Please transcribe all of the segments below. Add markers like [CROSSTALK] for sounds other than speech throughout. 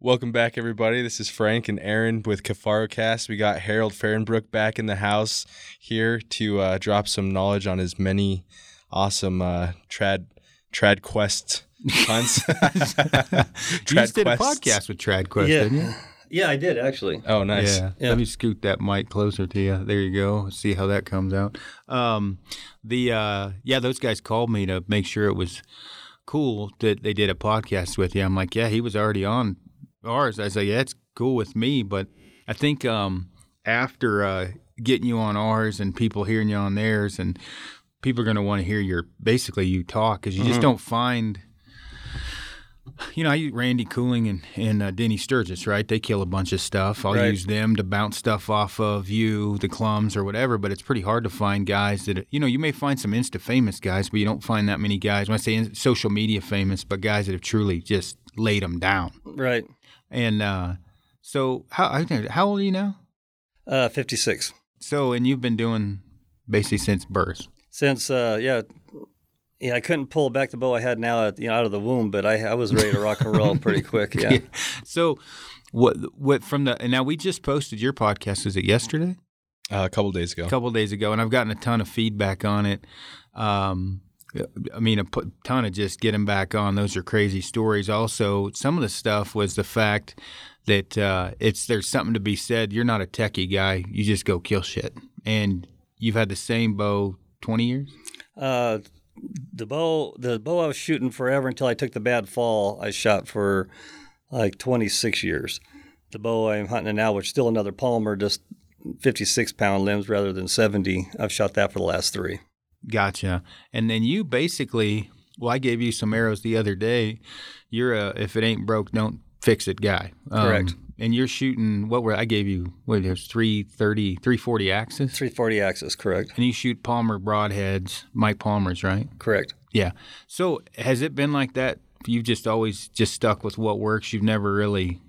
Welcome back, everybody. This is Frank and Aaron with Cast. We got Harold Fahrenbrook back in the house here to uh, drop some knowledge on his many awesome uh, trad trad quest hunts. [LAUGHS] you just [LAUGHS] did a podcast with Trad Quest, Yeah. didn't you? Yeah, I did actually. Oh, nice. Yeah. Yeah. Let me scoot that mic closer to you. There you go. See how that comes out. Um, the uh, yeah, those guys called me to make sure it was cool that they did a podcast with you. I'm like, yeah, he was already on ours. I was like, yeah, it's cool with me, but I think um, after uh, getting you on ours and people hearing you on theirs, and people are going to want to hear your basically you talk because you just don't find. You know, I use Randy Cooling and, and uh, Denny Sturgis, right? They kill a bunch of stuff. I'll Right. use them to bounce stuff off of you, the clums, or whatever. But it's pretty hard to find guys that, you know, you may find some Insta famous guys, but you don't find that many guys. When I say in- social media famous, but guys that have truly just laid them down. Right. And uh, so, how how old are you now? Uh, 56. So, and you've been doing basically since birth. Since uh, yeah, yeah, I couldn't pull back the bow I had now, you know, out of the womb, but I, I was ready to rock and roll pretty quick. [LAUGHS] Yeah. So, what what from the and now we just posted your podcast. Was it yesterday? Uh, a couple days ago. a couple days ago, and I've gotten a ton of feedback on it. Um, I mean, a ton of just getting back on. Those are crazy stories. Also, some of the stuff was the fact that uh, it's there's something to be said. You're not a techie guy. You just go kill shit, and you've had the same bow twenty years. Uh, the bow, the bow I was shooting forever until I took the bad fall. I shot for like 26 years. The bow I'm hunting now, which is still another Palmer, just 56 pound limbs rather than 70. I've shot that for the last three. Gotcha. And then you basically, well, I gave you some arrows the other day. You're a if it ain't broke, don't fix it guy. Um, Correct. And you're shooting what were I gave you? What it was 330, 340 axis, 340 axis, correct? and you shoot Palmer broadheads, Mike Palmer's, right? Correct. Yeah. So has it been like that? You've just always just stuck with what works. You've never really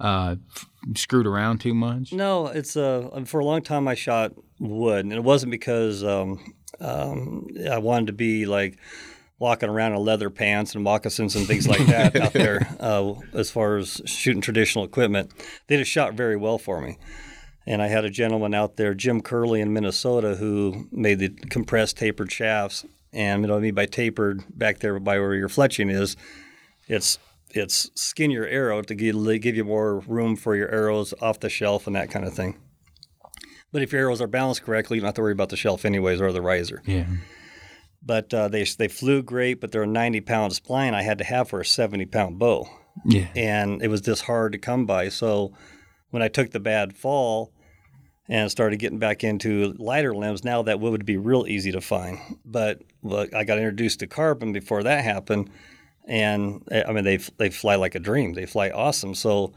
uh, f- screwed around too much. No, it's uh, for a long time I shot wood, and it wasn't because um, um, I wanted to be like walking around in leather pants and moccasins and things like that [LAUGHS] out there. Uh, as far as shooting traditional equipment, they just shot very well for me. And I had a gentleman out there, Jim Curley in Minnesota, who made the compressed tapered shafts. And you know what I mean by tapered back there by where your fletching is, it's it's skin your arrow to give, give you more room for your arrows off the shelf and that kind of thing. But if your arrows are balanced correctly, you don't have to worry about the shelf anyways or the riser. Yeah. But uh, they they flew great, but they're a 90 pound spine I had to have for a 70 pound bow, Yeah. and it was just hard to come by. So when I took the bad fall and started getting back into lighter limbs, now that wood would be real easy to find. But look, I got introduced to carbon before that happened, and eh, I mean they they fly like a dream. They fly awesome. So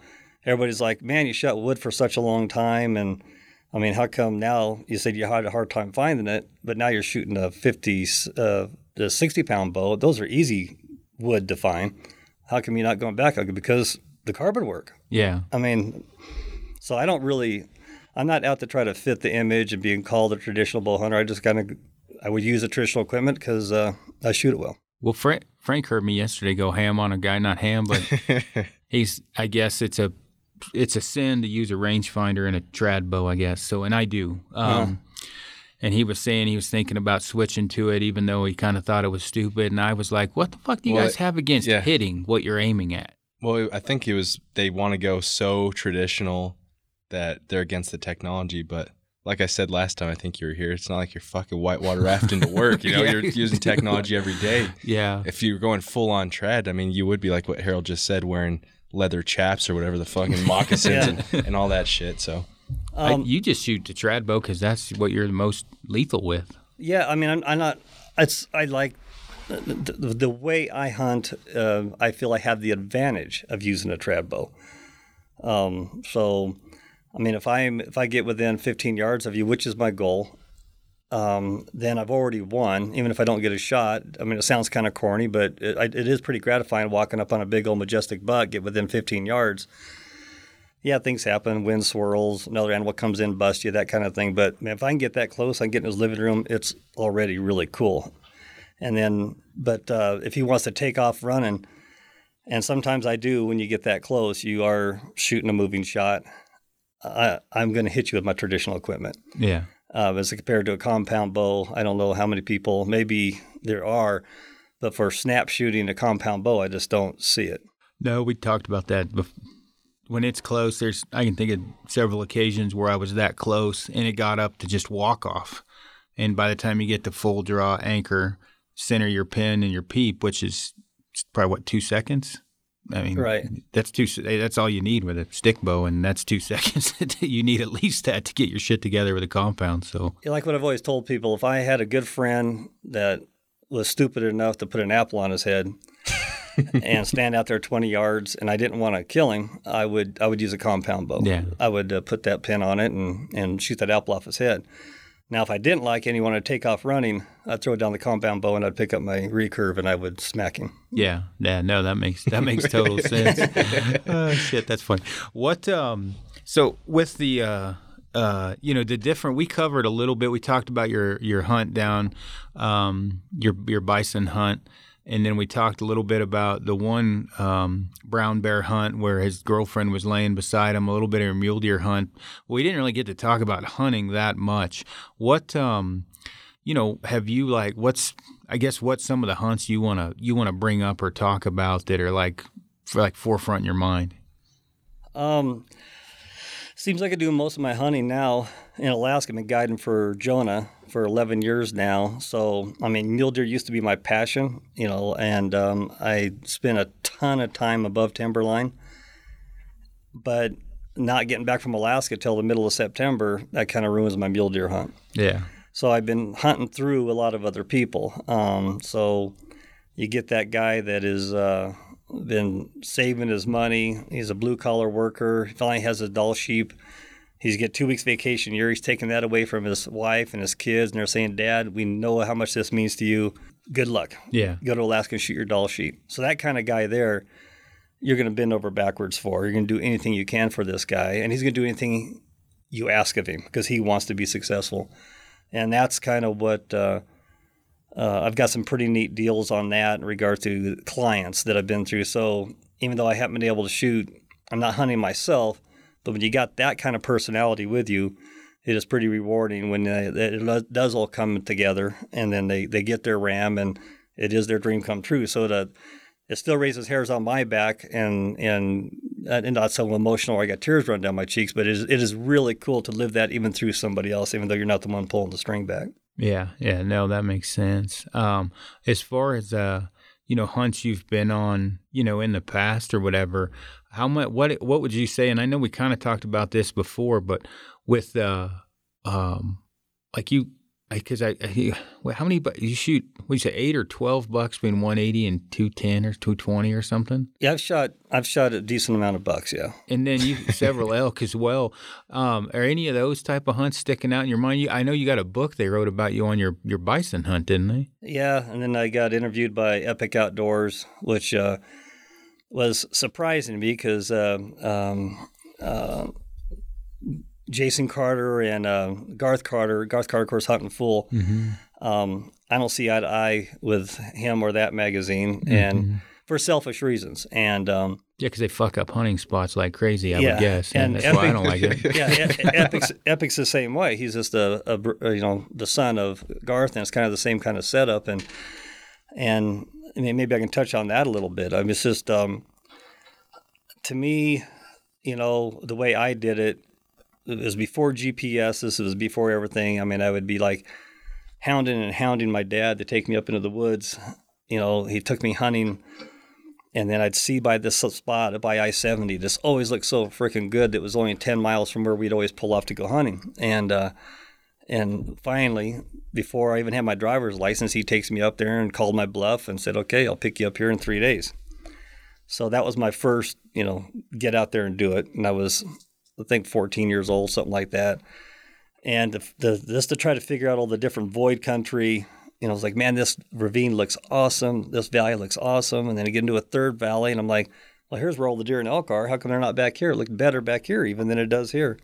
everybody's like, "Man, you shot wood for such a long time," and I mean, how come now you said you had a hard time finding it, but now you're shooting a 50, uh, the 60 pound bow? Those are easy wood to find. How come you're not going back? Because the carbon work. Yeah. I mean, so I don't really, I'm not out to try to fit the image and being called a traditional bow hunter. I just kind of, I would use the traditional equipment because uh, I shoot it well. Well, Frank, Frank heard me yesterday go ham on a guy, not ham, but [LAUGHS] he's. I guess it's a it's a sin to use a rangefinder in a trad bow. I guess so, and I do. Um, And he was saying he was thinking about switching to it, even though he kind of thought it was stupid. And I was like, "What the fuck do you Well, guys have against yeah. hitting what you're aiming at?" Well, I think it was they want to go so traditional that they're against the technology. But like I said last time, I think you were here. It's not like you're fucking whitewater rafting to work. You know, Yeah. [LAUGHS] you're using technology every day. Yeah, If you're going full on trad, I mean, you would be like what Harold just said, wearing leather chaps or whatever the fucking moccasins and, [LAUGHS] and all that shit. So I- Um, you just shoot the trad bow because that's what you're the most lethal with. Yeah, I mean, I'm, I'm not. It's I like the, the, the way I hunt. Uh, I feel I have the advantage of using a trad bow. Um, so, I mean, if I'm if I get within 15 yards of you, which is my goal, um, then I've already won. Even if I don't get a shot, I mean, it sounds kind of corny, but it, it is pretty gratifying walking up on a big old majestic buck, get within 15 yards. Yeah, things happen. Wind swirls, another animal comes in, busts you, that kind of thing. But man, if I can get that close, I can get in his living room. It's already really cool. And then, but uh, if he wants to take off running, And sometimes I do when you get that close, you are shooting a moving shot. I, I'm going to hit you with my traditional equipment. Yeah. Uh, as compared to a compound bow, I don't know how many people, maybe there are, but for snap shooting a compound bow, I just don't see it. No, we talked about that. When it's close, there's I can think of several occasions where I was that close and it got up to just walk off. And by the time you get to full draw anchor, center your pin and your peep, which is probably what two seconds. I mean, Right. That's two. That's all you need with a stick bow, and that's two [LAUGHS] seconds. you need at least that to get your shit together with a compound. So Yeah, Like what I've always told people, if I had a good friend that was stupid enough to put an apple on his head [LAUGHS] and stand out there 20 yards and I didn't want to kill him, I would I would use a compound bow. Yeah. I would uh, put that pin on it and, and shoot that apple off his head. Now, if I didn't like anyone, and he wanted to take off running, I'd throw down the compound bow and I'd pick up my recurve and I would smack him. Yeah, yeah, no, that makes that makes [LAUGHS] total sense. oh, shit, that's funny. What um so with the uh uh you know the different we covered a little bit we talked about your your hunt down um your your bison hunt and then we talked a little bit about the one um, brown bear hunt where his girlfriend was laying beside him a little bit of a mule deer hunt we didn't really get to talk about hunting that much what um you know, have you like what's I guess what some of the hunts you wanna you wanna bring up or talk about that are like like forefront in your mind? Um, seems like I do most of my hunting now in Alaska. I've been guiding for Jonah for 11 years now. So, I mean, mule deer used to be my passion, you know, and um, I spent a ton of time above timberline. But not getting back from Alaska till the middle of September, that kind of ruins my mule deer hunt. Yeah. So I've been hunting through a lot of other people. Um, so you get that guy that is uh, been saving his money. He's a blue collar worker. He finally has a Dall sheep. He's get two weeks vacation a year. He's taking that away from his wife and his kids, and they're saying, "Dad, we know how much this means to you. Good luck. Yeah. Go to Alaska and shoot your Dall sheep." So that kind of guy there, you're going to bend over backwards for. You're going to do anything you can for this guy, and he's going to do anything you ask of him because he wants to be successful and that's kind of what uh, uh, I've got some pretty neat deals on that in regard to clients that I've been through. So even though I haven't been able to shoot, I'm not hunting myself, but when you got that kind of personality with you, it is pretty rewarding when uh, it does all come together, and then they, they get their ram, and it is their dream come true. So that it still raises hairs on my back, and and and not so emotional. Where I got tears run down my cheeks, but it is it is really cool to live that even through somebody else, even though you're not the one pulling the string back. Yeah, yeah, no, that makes sense. Um, as far as uh, you know, hunts you've been on, you know, in the past or whatever, how much? What what would you say? And I know we kind of talked about this before, but with uh, um, like you, because I, I, well, how many? bu- You shoot? What you say? Eight or twelve bucks between one eighty and two ten or two twenty or something? Yeah, I've shot I've shot a decent amount of bucks. Yeah. and then you [LAUGHS] several elk as well. Um, are any of those type of hunts sticking out in your mind? You, I know you got a book they wrote about you on your your bison hunt, didn't they? Yeah, and then I got interviewed by Epic Outdoors, which uh, was surprising to me because uh, um, uh, Jason Carter and uh, Garth Carter, Garth Carter, of course, Hunting Fool. Um, I don't see eye to eye with him or that magazine, and for selfish reasons. And um, Yeah, because they fuck up hunting spots like crazy. I Yeah, would guess, and, and that's why I don't like it. [LAUGHS] yeah, E- [LAUGHS] Epic's, Epic's the same way. He's just a, a uh, you know the son of Garth, and it's kind of the same kind of setup. And and I mean, maybe I can touch on that a little bit. I mean, it's just um, to me, you know, the way I did it, it was before GPS. This was before everything. I mean, I would be like hounding and hounding my dad to take me up into the woods. You know, he took me hunting and then I'd see by this spot by I seventy. This always looked so freaking good. That was only ten miles from where we'd always pull off to go hunting. And uh, and finally, before I even had my driver's license, he takes me up there and called my bluff and said, "Okay, I'll pick you up here in three days." So that was my first, you know, get out there and do it. And I was, I think, 14 years old, something like that. And the, the just to try to figure out all the different void country, you know, I was like, man, this ravine looks awesome. This valley looks awesome. And then I get into a third valley, and I'm like, well, here's where all the deer and elk are. How come they're not back here? It looks better back here even than it does here.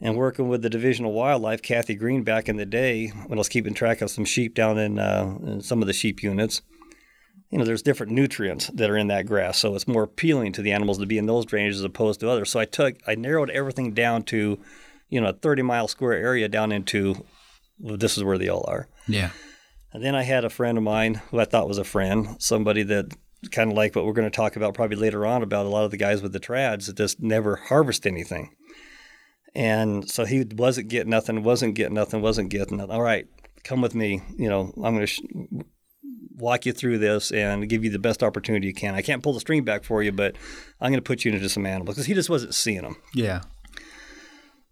And working with the Division of Wildlife, Kathy Green, back in the day when I was keeping track of some sheep down in, uh, in some of the sheep units, you know, there's different nutrients that are in that grass, so it's more appealing to the animals to be in those drainages as opposed to others. So I took, I narrowed everything down to, you know, a 30 mile square area down into, well, this is where they all are. Yeah. And then I had a friend of mine who I thought was a friend, somebody that kind of like what we're going to talk about probably later on about a lot of the guys with the trads that just never harvest anything. And so he wasn't getting nothing, wasn't getting nothing, wasn't getting nothing. All right, come with me. You know, I'm going to sh- walk you through this and give you the best opportunity you can. I can't pull the string back for you, but I'm going to put you into some animals because he just wasn't seeing them. Yeah.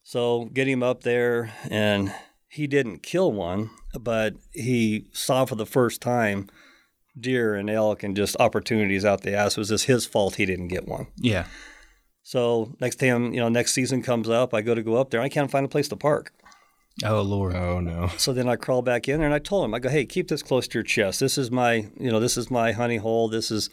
So get him up there, and he didn't kill one, but he saw for the first time deer and elk and just opportunities out the ass. It was just his fault he didn't get one. Yeah. So next time, you know, next season comes up, I go to go up there. I can't find a place to park. Oh Lord. Oh no. So then I crawl back in there and I told him, I go, hey, keep this close to your chest. This is my, you know, this is my honey hole. This is,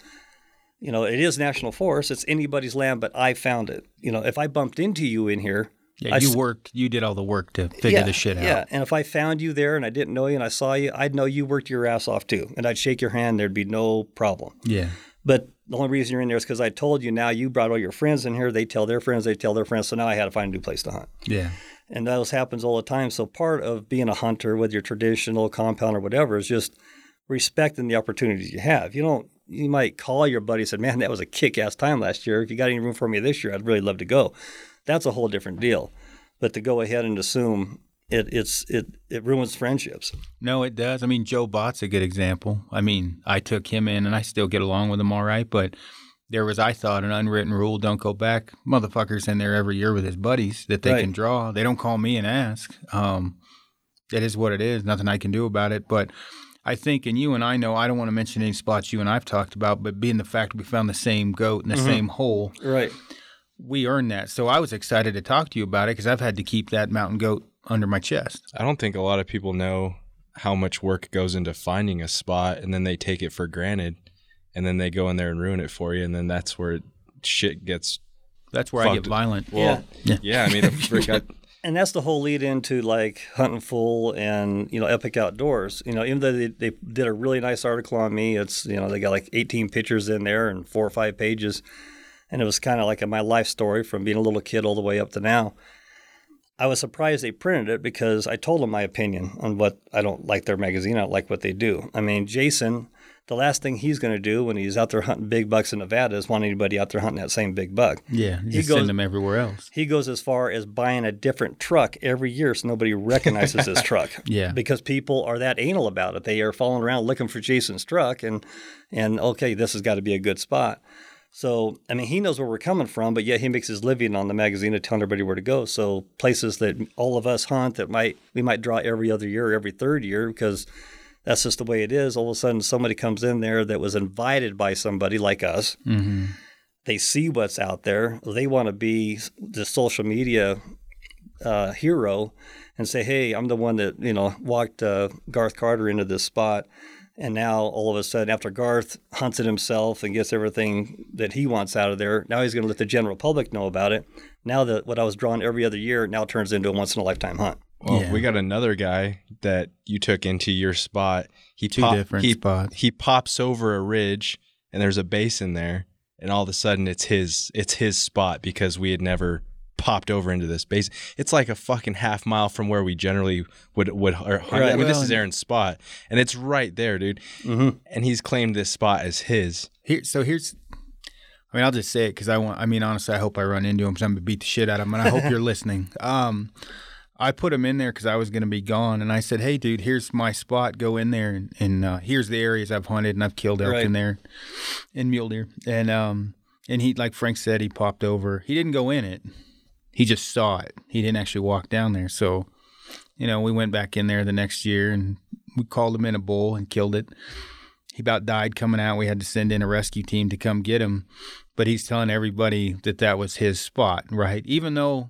you know, it is national forest. It's anybody's land, but I found it. You know, if I bumped into you in here, Yeah, I you s- worked. You did all the work to figure yeah, the shit out. Yeah, and if I found you there and I didn't know you and I saw you, I'd know you worked your ass off too, and I'd shake your hand. There'd be no problem. Yeah. But the only reason you're in there is because I told you. Now you brought all your friends in here. They tell their friends. They tell their friends. So now I had to find a new place to hunt. Yeah. And that happens all the time. So part of being a hunter, whether you're traditional, compound, or whatever, is just respecting the opportunities you have. You don't. You might call your buddy and say, "Man, that was a kick-ass time last year. If you got any room for me this year, I'd really love to go." That's a whole different deal. But to go ahead and assume it, it's it it ruins friendships. No, it does. I mean, Joe Bott's a good example. I mean, I took him in, and I still get along with him all right. But there was, I thought, an unwritten rule: don't go back. Motherfuckers in there every year with his buddies that they Right. can draw. They don't call me and ask. Um, it is what it is. Nothing I can do about it. But I think, and you and I know, I don't want to mention any spots you and I've talked about, but being the fact we found the same goat in the same hole, Right. we earned that. So I was excited to talk to you about it because I've had to keep that mountain goat under my chest. I don't think a lot of people know how much work goes into finding a spot and then they take it for granted and then they go in there and ruin it for you and then that's where shit gets That's where I get violent. well Yeah. yeah, I mean the [LAUGHS] frick I, and that's the whole lead into like Hunting Fool and you know epic outdoors. You know even though they, they did a really nice article on me it's you know they got like 18 pictures in there and four or five pages and it was kind of like a, my life story from being a little kid all the way up to now. I was surprised they printed it because i told them my opinion on what i don't like their magazine i don't like what they do. I mean jason the last thing he's going to do when he's out there hunting big bucks in nevada is want anybody out there hunting that same big buck Yeah, He goes- send them everywhere else. he goes as far as buying a different truck every year so nobody recognizes his [LAUGHS] truck. Yeah. Because people are that anal about it. They are following around looking for Jason's truck and and okay, this has got to be a good spot. So I mean he knows where we're coming from, but yet he makes his living on the magazine of telling everybody where to go. So places that all of us hunt that might we might draw every other year or every third year because that's just the way it is. All of a sudden somebody comes in there that was invited by somebody like us Mm-hmm. they see what's out there. They want to be the social media uh, hero and say, "Hey, I'm the one that you know walked uh, Garth Carter into this spot." And now all of a sudden, after Garth hunts it himself and gets everything that he wants out of there, now he's going to let the general public know about it. Now that what I was drawing every other year now turns into a once in a lifetime hunt. Well Yeah. we got another guy that you took into your spot he Two pop- different he, spots. he pops over a ridge and there's a basin there and all of a sudden it's his it's his spot because we had never popped over into this basin. It's like a fucking half mile from where we generally would would or. Right. I mean, this is Aaron's spot, and it's right there, dude. Mm-hmm. And he's claimed this spot as his. Here, so here's. I mean, I'll just say it because I want. I mean, honestly, I hope I run into him because I'm gonna beat the shit out of him, and I hope you're [LAUGHS] listening. Um, I put him in there because I was gonna be gone, and I said, "Hey, dude, here's my spot. Go in there, and, and uh, here's the areas I've hunted, and I've killed elk Right. in there, and mule deer, and um, and he, like Frank said, he popped over. He didn't go in it. He just saw it. He didn't actually walk down there. So, you know, we went back in there the next year, and we called him in a bull and killed it he about died coming out. We had to send in a rescue team to come get him. But he's telling everybody that that was his spot, right? Even though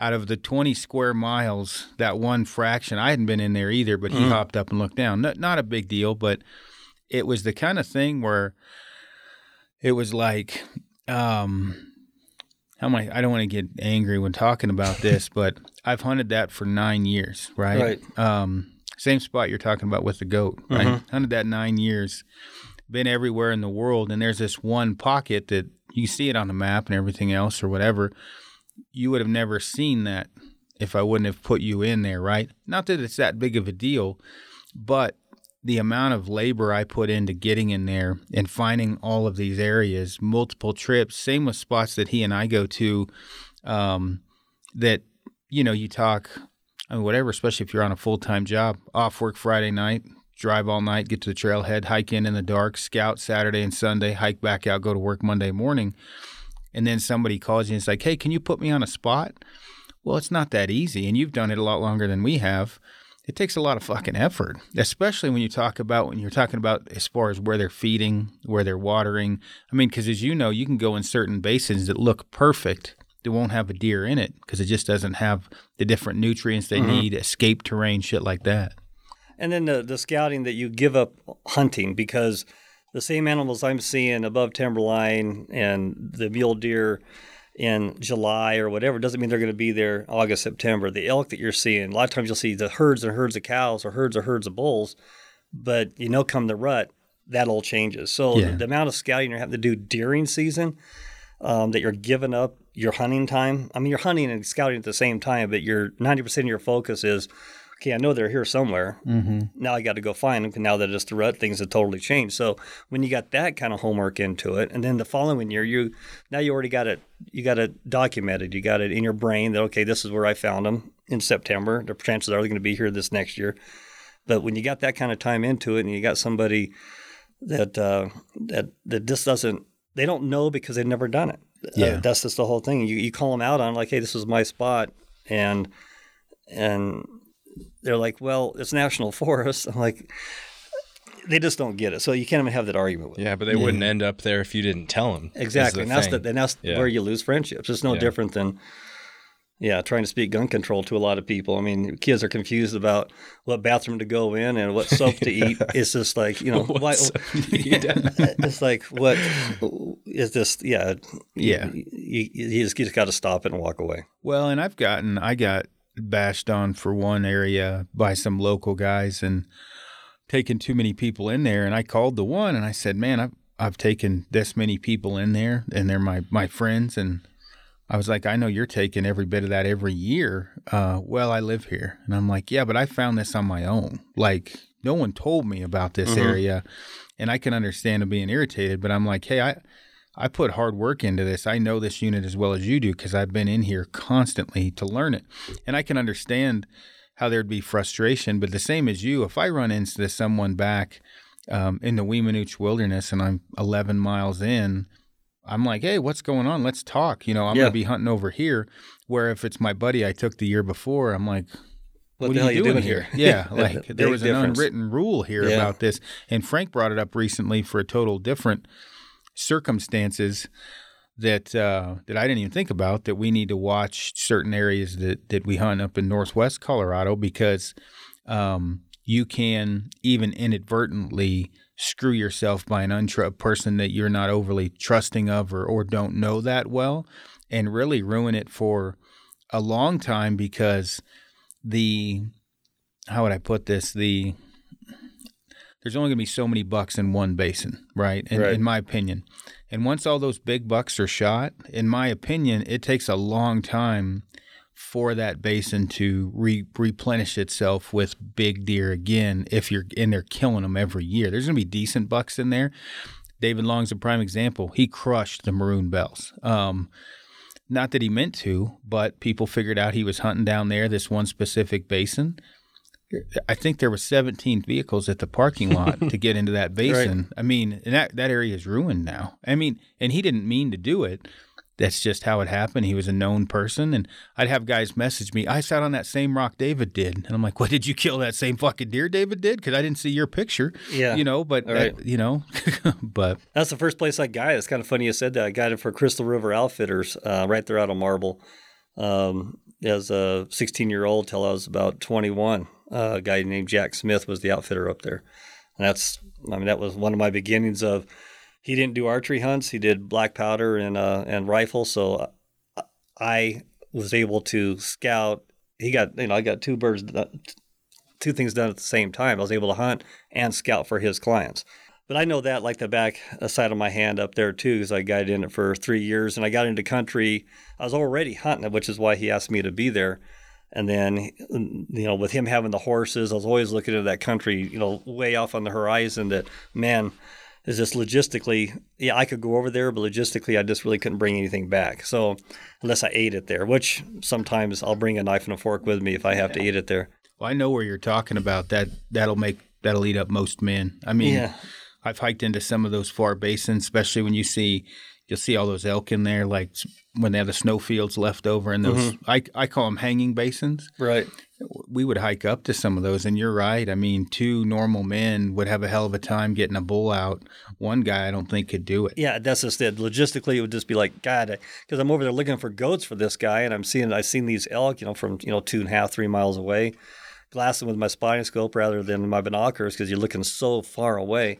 out of the 20 square miles, that one fraction, I hadn't been in there either, but he hopped up and looked down. Not, not a big deal, but it was the kind of thing where it was like, um, how am I? I don't want to get angry when talking about [LAUGHS] this, but I've hunted that for nine years, right? Right. Um, same spot you're talking about with the goat, right? Mhm. Hunted that nine years. been everywhere in the world, and there's this one pocket that you see it on the map and everything else or whatever. You would have never seen that if I wouldn't have put you in there, right? Not that it's that big of a deal, but the amount of labor I put into getting in there and finding all of these areas, multiple trips, same with spots that he and I go to, um, that, you know, you talk, I mean, whatever, especially if you're on a full time job, off work Friday night, drive all night, get to the trailhead, hike in in the dark, scout Saturday and Sunday, hike back out, go to work Monday morning. And then somebody calls you and it's like, hey, can you put me on a spot? Well, it's not that easy. And you've done it a lot longer than we have it takes a lot of fucking effort, especially when you talk about when you're talking about as far as where they're feeding, where they're watering. I mean, because as you know, you can go in certain basins that look perfect that won't have a deer in it because it just doesn't have the different nutrients they mm-hmm. need, escape terrain, shit like that. And then the, the scouting that you give up hunting because the same animals I'm seeing above timberline and the mule deer in July or whatever doesn't mean they're going to be there August, September. The elk that you're seeing, a lot of times you'll see the herds and herds of cows or herds or herds of bulls, but you know, come the rut, that all changes. So yeah. the, the, amount of scouting you're having to do during season, um, that you're giving up your hunting time. I mean, you're hunting and scouting at the same time, but your 90% of your focus is okay, I know they're here somewhere. Mm-hmm. Now I got to go find them. Now that it's the rut, things have totally changed. So when you got that kind of homework into it, and then the following year, you now you already got it. You got it documented. You got it in your brain that okay, this is where I found them in September. The chances are they're going to be here this next year. But when you got that kind of time into it, and you got somebody that uh, that that just doesn't, they don't know because they've never done it. Uh, yeah, uh, that's just the whole thing. You you call them out on like, hey, this is my spot, and and they're like, well, it's national [LAUGHS] forest. I'm like, they just don't get it. So you can't even have that argument with Yeah, but they yeah. wouldn't end up there if you didn't tell them. Exactly. And that's, the, and that's yeah. where you lose friendships. It's no yeah. different than, yeah, trying to speak gun control to a lot of people. I mean, kids are confused about what bathroom to go in and what soap to [LAUGHS] eat. It's just like, you know, [LAUGHS] why, it's like, what is this? Yeah. Yeah. You, you, you just, just got to stop it and walk away. Well, and I've gotten, I got bashed on for one area by some local guys and taken too many people in there. And I called the one and I said, "Man, I've I've taken this many people in there, and they're my my friends." And I was like, "I know you're taking every bit of that every year." Uh, well, I live here, and I'm like, "Yeah, but I found this on my own. Like, no one told me about this mm-hmm. area." And I can understand them being irritated, but I'm like, "Hey, I." I put hard work into this. I know this unit as well as you do because I've been in here constantly to learn it. And I can understand how there'd be frustration, but the same as you, if I run into someone back um, in the Weminuche Wilderness and I'm 11 miles in, I'm like, hey, what's going on? Let's talk. You know, I'm yeah. going to be hunting over here. Where if it's my buddy I took the year before, I'm like, what, what are you doing, doing here? here? Yeah, [LAUGHS] like there was an difference. unwritten rule here yeah. about this. And Frank brought it up recently for a total different – circumstances that uh, that I didn't even think about that we need to watch certain areas that that we hunt up in northwest Colorado because um, you can even inadvertently screw yourself by an untru- person that you're not overly trusting of or, or don't know that well and really ruin it for a long time because the how would I put this? The there's only going to be so many bucks in one basin, right? In, right? in, my opinion. And once all those big bucks are shot, in my opinion, it takes a long time for that basin to re- replenish itself with big deer again if you're in there killing them every year. There's going to be decent bucks in there. David Long's a prime example. He crushed the maroon bells. Um, not that he meant to, but people figured out he was hunting down there, this one specific basin I think there were 17 vehicles at the parking lot to get into that [LAUGHS] basin. Right. I mean, that that area is ruined now. I mean, and he didn't mean to do it. That's just how it happened. He was a known person, and I'd have guys message me. I sat on that same rock David did, and I'm like, "What did you kill that same fucking deer David did?" Because I didn't see your picture. Yeah, you know, but right. that, you know, [LAUGHS] but that's the first place I got it. It's kind of funny you said that. I got it for Crystal River Outfitters, uh, right there out of Marble, um, as a 16 year old till I was about 21 uh, a guy named Jack Smith was the outfitter up there. And that's, I mean, that was one of my beginnings of, he didn't do archery hunts. He did black powder and, uh, and rifle. So I was able to scout. He got, you know, I got two birds, two things done at the same time. I was able to hunt and scout for his clients. But I know that like the back side of my hand up there too, because I guided in it for three years, and I got into country. I was already hunting which is why he asked me to be there. And then, you know, with him having the horses, I was always looking at that country, you know, way off on the horizon. That man, is just logistically, yeah, I could go over there, but logistically, I just really couldn't bring anything back. So unless I ate it there, which sometimes I'll bring a knife and a fork with me if I have to eat it there. Well, I know where you're talking about. That that'll make that'll eat up most men. I mean, Yeah. I've hiked into some of those far basins, especially when you see you'll see all those elk in there, like when they have the snow fields left over, and those mm-hmm. I I call them hanging basins. Right. We would hike up to some of those, and you're right. I mean, two normal men would have a hell of a time getting a bull out. One guy, I don't think, could do it. Yeah, that's just it. Logistically, it would just be like, God, because I'm over there looking for goats for this guy, and I'm seeing, I've seen these elk, you know, from you know two and a half, three miles away, glassing with my spotting scope rather than my binoculars because you're looking so far away,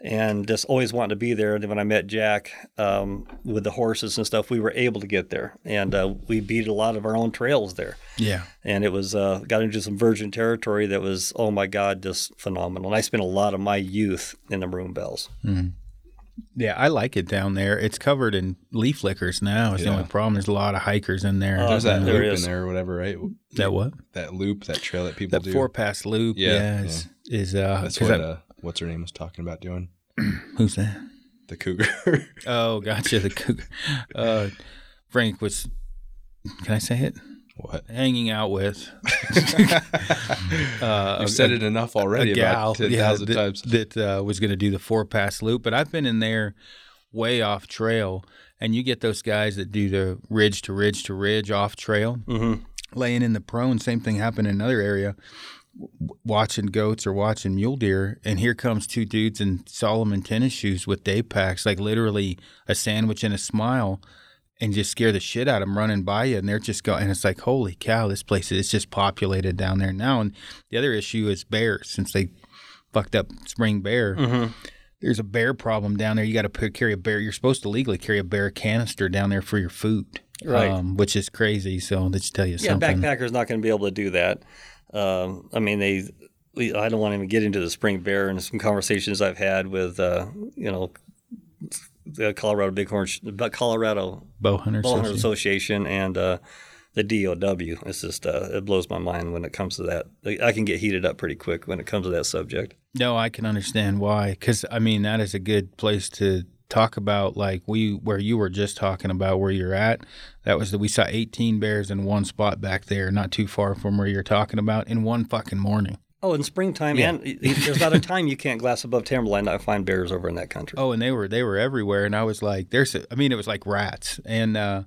and just always wanting to be there. And then when I met Jack um, with the horses and stuff, we were able to get there, and uh, we beat a lot of our own trails there. Yeah. and it was uh, got into some virgin territory that was oh my god just phenomenal and i spent a lot of my youth in the maroon bells Yeah, I like it down there. It's covered in leaf lickers now. Is the only problem. There's a lot of hikers in there. Oh, There's that there loop in there or whatever, right? that what? That loop, that trail that people do. That do. four pass loop. Yeah, Yeah, is, is uh. that's what I- uh, what's her name was talking about doing. [CLEARS THROAT] who's that? The cougar. [LAUGHS] Oh, gotcha. The cougar. Uh, Frank was. Can I say it? what? Hanging out with. [LAUGHS] uh, You've a- said it enough already a gal, about ten yeah, that, times. that uh, was going to do the four pass loop. But I've been in there way off trail, and you get those guys that do the ridge to ridge to ridge off trail, mm-hmm. laying in the prone. Same thing happened in another area. Watching goats or watching mule deer, and here comes two dudes in Salomon tennis shoes with day packs, like literally a sandwich and a smile, and just scare the shit out of them running by you. And they're just going, and it's like, holy cow, this place is just populated down there now. And the other issue is bears, since they fucked up spring bear. Mm-hmm. There's a bear problem down there. You got to carry a bear. You're supposed to legally carry a bear canister down there for your food, Right. Um, which is crazy. So let's tell you yeah something. Yeah, backpacker's not going to be able to do that um, i mean they i don't want to even get into the spring bear and some conversations i've had with uh, you know the colorado bighorn but colorado Bow hunter Bull Hunter Association. Association and uh, the DOW. It's just uh, it blows my mind when it comes to that. I can get heated up pretty quick when it comes to that subject. No, I can understand why. Because I mean, that is a good place to talk about. Like we, where you were just talking about where you're at. That was that we saw 18 bears in one spot back there, not too far from where you're talking about, in one fucking morning. Oh, in springtime, Yeah. and there's not a time you can't glass above timberline not find bears over in that country. Oh, and they were they were everywhere, and I was like, "There's," a, I mean, it was like rats. And uh,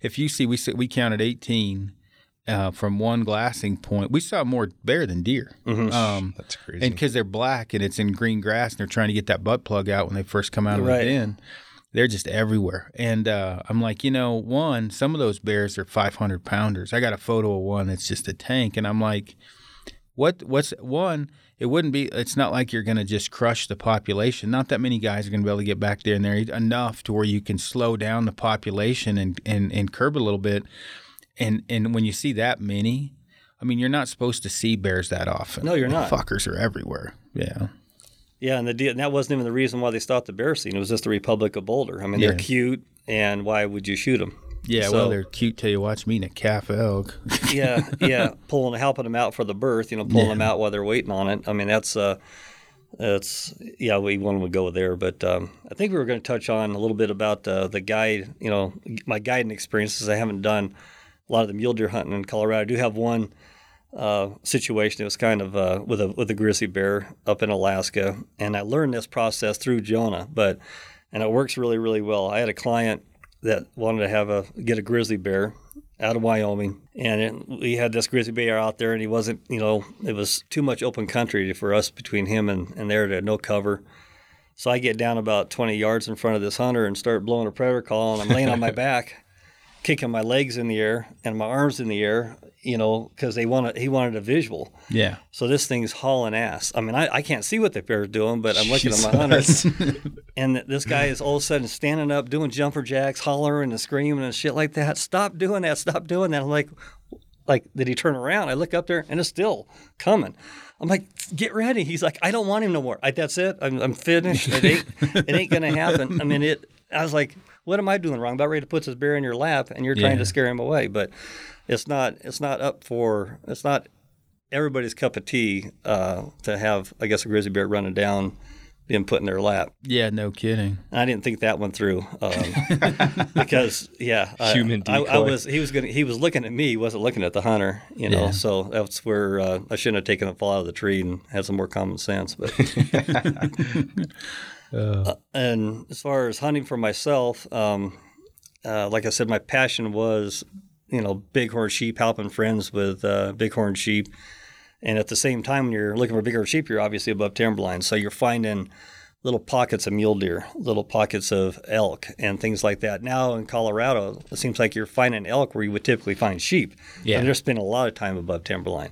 if you see, we we counted 18 uh, from one glassing point. We saw more bear than deer. Mm-hmm. Um, That's crazy. and because they're black and it's in green grass and they're trying to get that butt plug out when they first come out of the den they're just everywhere and uh, i'm like you know one some of those bears are 500 pounders i got a photo of one that's just a tank and i'm like what what's one it wouldn't be it's not like you're going to just crush the population not that many guys are going to be able to get back there and there enough to where you can slow down the population and, and, and curb a little bit and and when you see that many I mean, you're not supposed to see bears that often. No, you're not. Fuckers are everywhere. Yeah. Yeah, and the deal, and that wasn't even the reason why they stopped the bear scene. It was just the Republic of Boulder. I mean, they're cute, and why would you shoot them? Yeah, So- well, they're cute till you watch me eating a calf elk. [LAUGHS] yeah, yeah, pulling, helping them out for the birth. You know, pulling them out while they're waiting on it. I mean, that's uh, that's yeah, we want to go there, but um, I think we were going to touch on a little bit about uh, the guide. You know, my guiding experiences. I haven't done a lot of the mule deer hunting in Colorado. I do have one uh, situation. It was kind of uh, with a with a grizzly bear up in Alaska, and I learned this process through Jonah, but and it works really really well. I had a client that wanted to have a get a grizzly bear out of Wyoming, and it, we had this grizzly bear out there, and he wasn't, you know, it was too much open country for us between him and and there to no cover. So I get down about 20 yards in front of this hunter and start blowing a predator call, and I'm laying on my [LAUGHS] back, kicking my legs in the air and my arms in the air, you know, because they wanted he wanted a visual. yeah. So this thing's hauling ass. I mean, I, I can't see what the bear's doing, but I'm looking at my hunter, [LAUGHS] and this guy is all of a sudden standing up, doing jumper jacks, hollering and screaming and shit like that. Stop doing that! Stop doing that! I'm like, like, did he turn around? I look up there and it's still coming. I'm like, get ready. He's like, I don't want him no more. I, that's it. I'm, I'm finished. It ain't, it ain't gonna happen. I mean, it. I was like, what am I doing wrong? About ready to put this bear in your lap, and you're trying Yeah. to scare him away. But it's not. It's not up for. It's not everybody's cup of tea uh, to have. I guess a grizzly bear running down, being put in their lap. Yeah, no kidding. I didn't think that one through um, [LAUGHS] because yeah, I- Human I, I was he was gonna he was looking at me, he wasn't looking at the hunter, you know. Yeah. So that's where uh, I shouldn't have taken a fall out of the tree and had some more common sense. But [LAUGHS] [LAUGHS] Uh, and as far as hunting for myself, um, uh, like I said, my passion was you know bighorn sheep, helping friends with uh, bighorn sheep. And at the same time, when you're looking for bighorn sheep, you're obviously above timberline. So you're finding little pockets of mule deer, little pockets of elk, and things like that. Now in Colorado, it seems like you're finding elk where you would typically find sheep. Yeah. And they're spending a lot of time above timberline.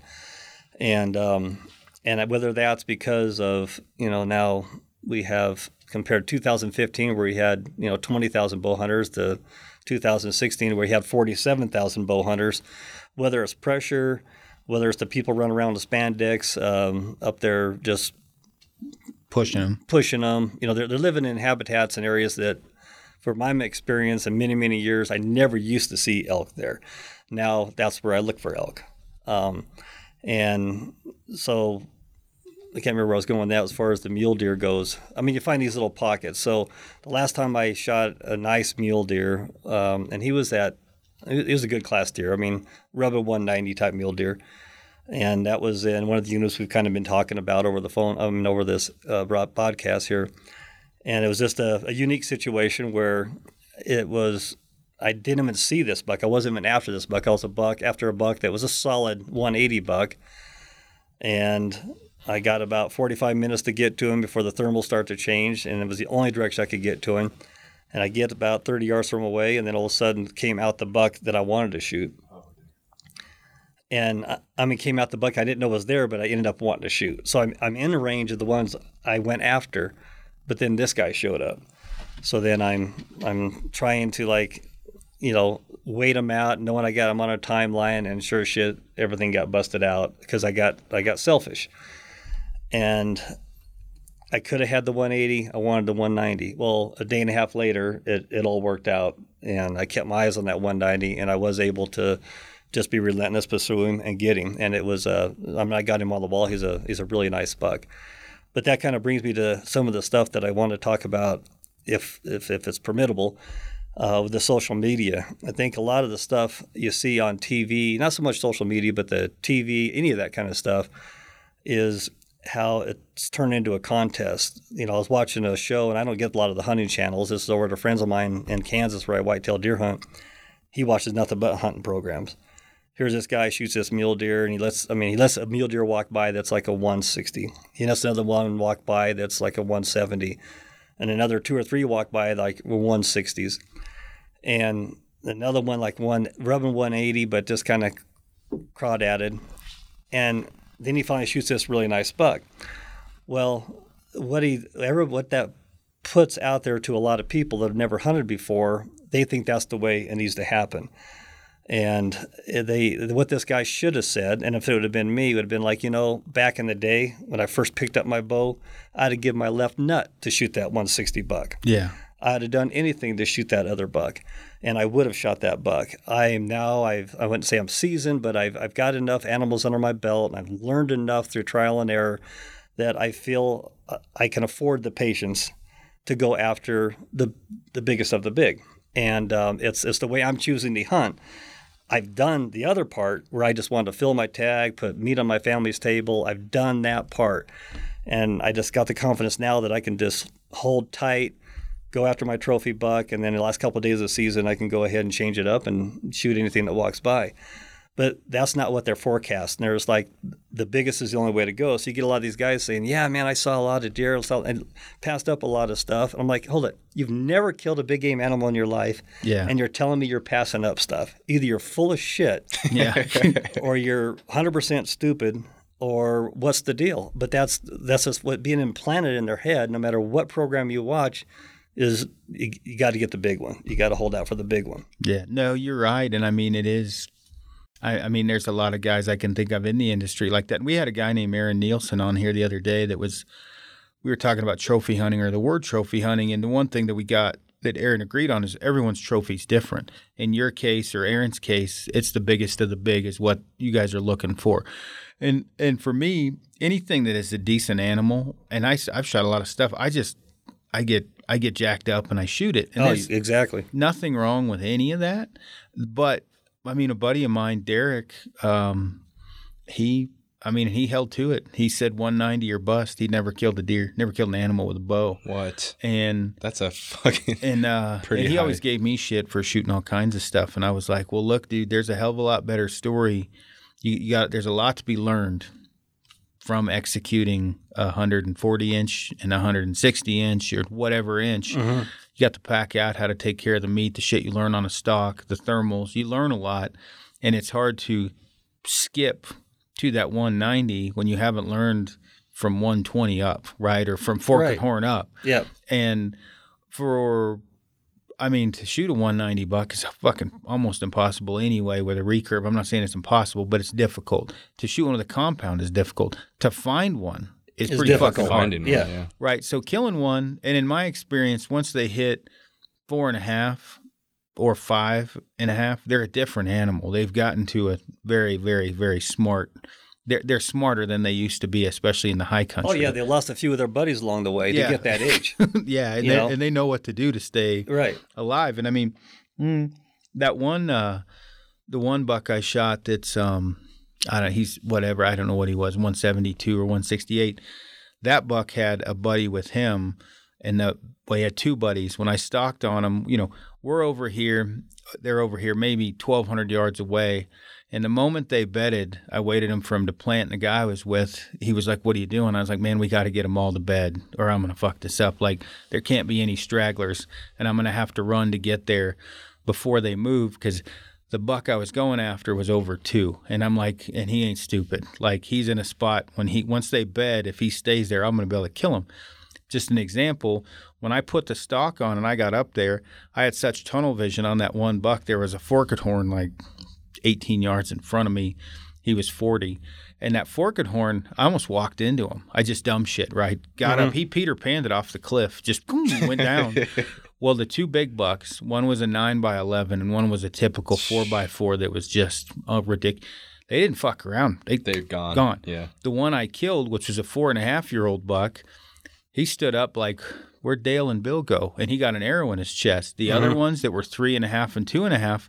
And um, and whether that's because of you know now we have compared 2015 where we had you know 20,000 bow hunters to 2016 where we had 47,000 bow hunters, whether it's pressure, whether it's the people running around with spandex um, up there just Pushing them. pushing them. You know, they're, they're living in habitats and areas that, for my experience in many, many years, I never used to see elk there. Now that's where I look for elk. Um, and so I can't remember where I was going with that as far as the mule deer goes. I mean, you find these little pockets. So the last time I shot a nice mule deer, um, and he was at, he was a good class deer. I mean, rubbing 190 type mule deer and that was in one of the units we've kind of been talking about over the phone, I mean, over this uh, podcast here. And it was just a, a unique situation where it was. I didn't even see this buck. I wasn't even after this buck. I was a buck after a buck that was a solid 180 buck, and I got about 45 minutes to get to him before the thermals start to change, and it was the only direction I could get to him. And I get about 30 yards from away, and then all of a sudden came out the buck that I wanted to shoot and I- I mean came out the buck I didn't know was there, but I ended up wanting to shoot. So I'm I'm in range of the ones I went after, but then this guy showed up. So then I'm I'm trying to like, you know, wait him out, knowing I got him on a timeline, and sure shit, everything got busted out because I got I got selfish, and I could have had the 180. I wanted the 190. Well, a day and a half later, it, it all worked out, and I kept my eyes on that 190, and I was able to just be relentless, pursue him, and get him. And it was, uh, I mean, I got him on the wall. He's a he's a really nice buck. But that kind of brings me to some of the stuff that I want to talk about, if if, if it's permittable, uh, with the social media. I think a lot of the stuff you see on TV, not so much social media, but the TV, any of that kind of stuff, is how it's turned into a contest. You know, I was watching a show, and I don't get a lot of the hunting channels. This is over to friends of mine in Kansas where I whitetail deer hunt. He watches nothing but hunting programs. Here's this guy shoots this mule deer, and he lets I mean he lets a mule deer walk by that's like a 160. He lets another one walk by that's like a 170, and another two or three walk by like 160s, and another one like one rubbing 180, but just kind of crawdadded, and then he finally shoots this really nice buck. Well, what he ever what that puts out there to a lot of people that have never hunted before, they think that's the way it needs to happen. And they what this guy should have said, and if it would have been me, it would have been like, you know, back in the day when I first picked up my bow, I'd have given my left nut to shoot that 160 buck. Yeah. I'd have done anything to shoot that other buck, and I would have shot that buck. I am now I've I wouldn't say I'm seasoned, but I've I've got enough animals under my belt, and I've learned enough through trial and error that I feel uh, I can afford the patience to go after the the biggest of the big, and um, it's it's the way I'm choosing to hunt. I've done the other part where I just wanted to fill my tag, put meat on my family's table. I've done that part. And I just got the confidence now that I can just hold tight, go after my trophy buck, and then the last couple of days of the season, I can go ahead and change it up and shoot anything that walks by. But that's not what they're forecasting. There's like the biggest is the only way to go. So you get a lot of these guys saying, "Yeah, man, I saw a lot of deer, and passed up a lot of stuff." And I'm like, "Hold it, you've never killed a big game animal in your life, Yeah. and you're telling me you're passing up stuff. Either you're full of shit, Yeah. [LAUGHS] or you're 100% stupid, or what's the deal?" But that's that's just what being implanted in their head. No matter what program you watch, is you, you got to get the big one. You got to hold out for the big one. Yeah, no, you're right, and I mean it is I, I mean, there's a lot of guys I can think of in the industry like that. We had a guy named Aaron Nielsen on here the other day that was, we were talking about trophy hunting or the word trophy hunting. And the one thing that we got that Aaron agreed on is everyone's trophy's different. In your case or Aaron's case, it's the biggest of the big is what you guys are looking for. And and for me, anything that is a decent animal, and I, I've shot a lot of stuff. I just I get I get jacked up and I shoot it. And Oh, exactly. nothing wrong with any of that. But I mean, a buddy of mine, Derek, um, he I mean, he held to it. He said 190 or bust. He never killed a deer, never killed an animal with a bow. What? And That's a fucking. [LAUGHS] and uh, [LAUGHS] Pretty and he high. always gave me shit for shooting all kinds of stuff. And I was like, well, look, dude, there's a hell of a lot better story. You, you got there's a lot to be learned from executing a 140 inch and a 160 inch or whatever inch. Mm-hmm. You got to pack out how to take care of the meat, the shit you learn on a stock, the thermals. You learn a lot, and it's hard to skip to that 190 when you haven't learned from 120 up, right, or from fork Right. and horn up. Yeah. And for, I mean, to shoot a 190 buck is fucking almost impossible anyway with a recurve. I'm not saying it's impossible, but it's difficult. To shoot one with a compound is difficult. To find one is It's pretty difficult. fucking hard. Finding one, Yeah. yeah. Right. So killing one, and in my experience, once they hit four and a half or five and a half, they're a different animal. They've gotten to a very, very, very smart. They're they're smarter than they used to be, especially in the high country. Oh yeah, they lost a few of their buddies along the way Yeah. to get that age. [LAUGHS] yeah, and they, know? and they know what to do to stay right. alive. And I mean, mm, that one, uh, the one buck I shot that's, um, I don't know, he's whatever, I don't know what he was, 172 or 168. That buck had a buddy with him, and the, well, he had two buddies. When I stalked on him, you know, we're over here, they're over here, maybe 1,200 yards away. And the moment they bedded, I waited him for him to plant. And the guy I was with, he was like, "What are you doing?" I was like, "Man, we got to get them all to bed, or I'm gonna fuck this up. Like, there can't be any stragglers, and I'm gonna have to run to get there before they move because." The buck I was going after was over two, and I'm like, and he ain't stupid. Like he's in a spot when he once they bed, if he stays there, I'm gonna be able to kill him just an example when i put the stock on and i got up there i had such tunnel vision on that one buck there was a forked horn like 18 yards in front of me. He was 40 and that forked horn i almost walked into him. I just dumb shit right? Got up. He peter panned it off the cliff. Just went down. [LAUGHS] Well the two big bucks one was a 9 by 11 and one was a typical 4 by 4 that was just uh, ridiculous they didn't fuck around. They, They've gone. Gone. Yeah. the one I killed, which was a four and a half year old buck, he stood up like, Where'd Dale and Bill go? And he got an arrow in his chest. The other ones that were three and a half and two and a half,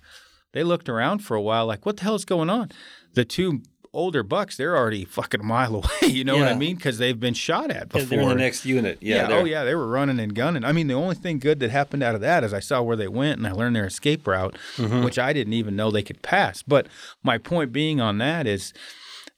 they looked around for a while like, What the hell's going on? The two older bucks, they're already [LAUGHS] fucking a mile away. [LAUGHS] You know what I mean? Because they've been shot at before. They're in the next unit. Yeah. Yeah, oh yeah, they were running and gunning. I mean, the only thing good that happened out of that is I saw where they went and I learned their escape route, mm-hmm. which I didn't even know they could pass. But my point being on that is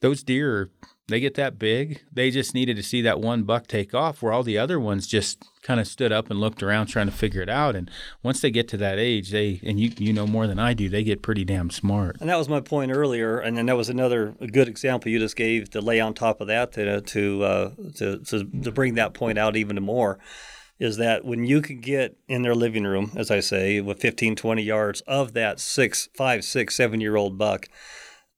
those deer, they get that big. They just needed to see that one buck take off where all the other ones just kind of stood up and looked around trying to figure it out. And once they get to that age, they and you you know more than I do, they get pretty damn smart. And that was my point earlier, and then that was another good example you just gave to lay on top of that to to uh, to, to to bring that point out even more. Is that when you can get in their living room, as I say, with 15, 20 yards of that six, five, six, seven year old buck,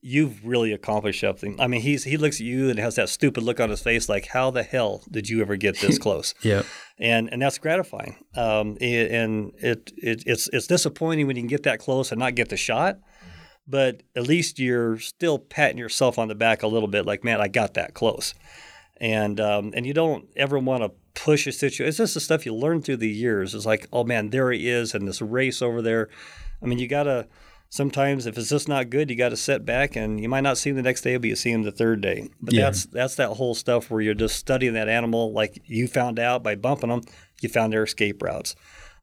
you've really accomplished something. I mean, he's he looks at you and has that stupid look on his face, like, how the hell did you ever get this [LAUGHS] close? Yeah. and and that's gratifying. Um, and it, it it's it's disappointing when you can get that close and not get the shot, but at least you're still patting yourself on the back a little bit, like man, I got that close. And um, and you don't ever want to push a situation. It's just the stuff you learn through the years. It's like, oh man, there he is, and this race over there. I mean, you gotta. Sometimes, if it's just not good, you got to set back, and you might not see him the next day, but you see him the third day. But Yeah. that's that's that whole stuff where you're just studying that animal, like you found out by bumping them, you found their escape routes.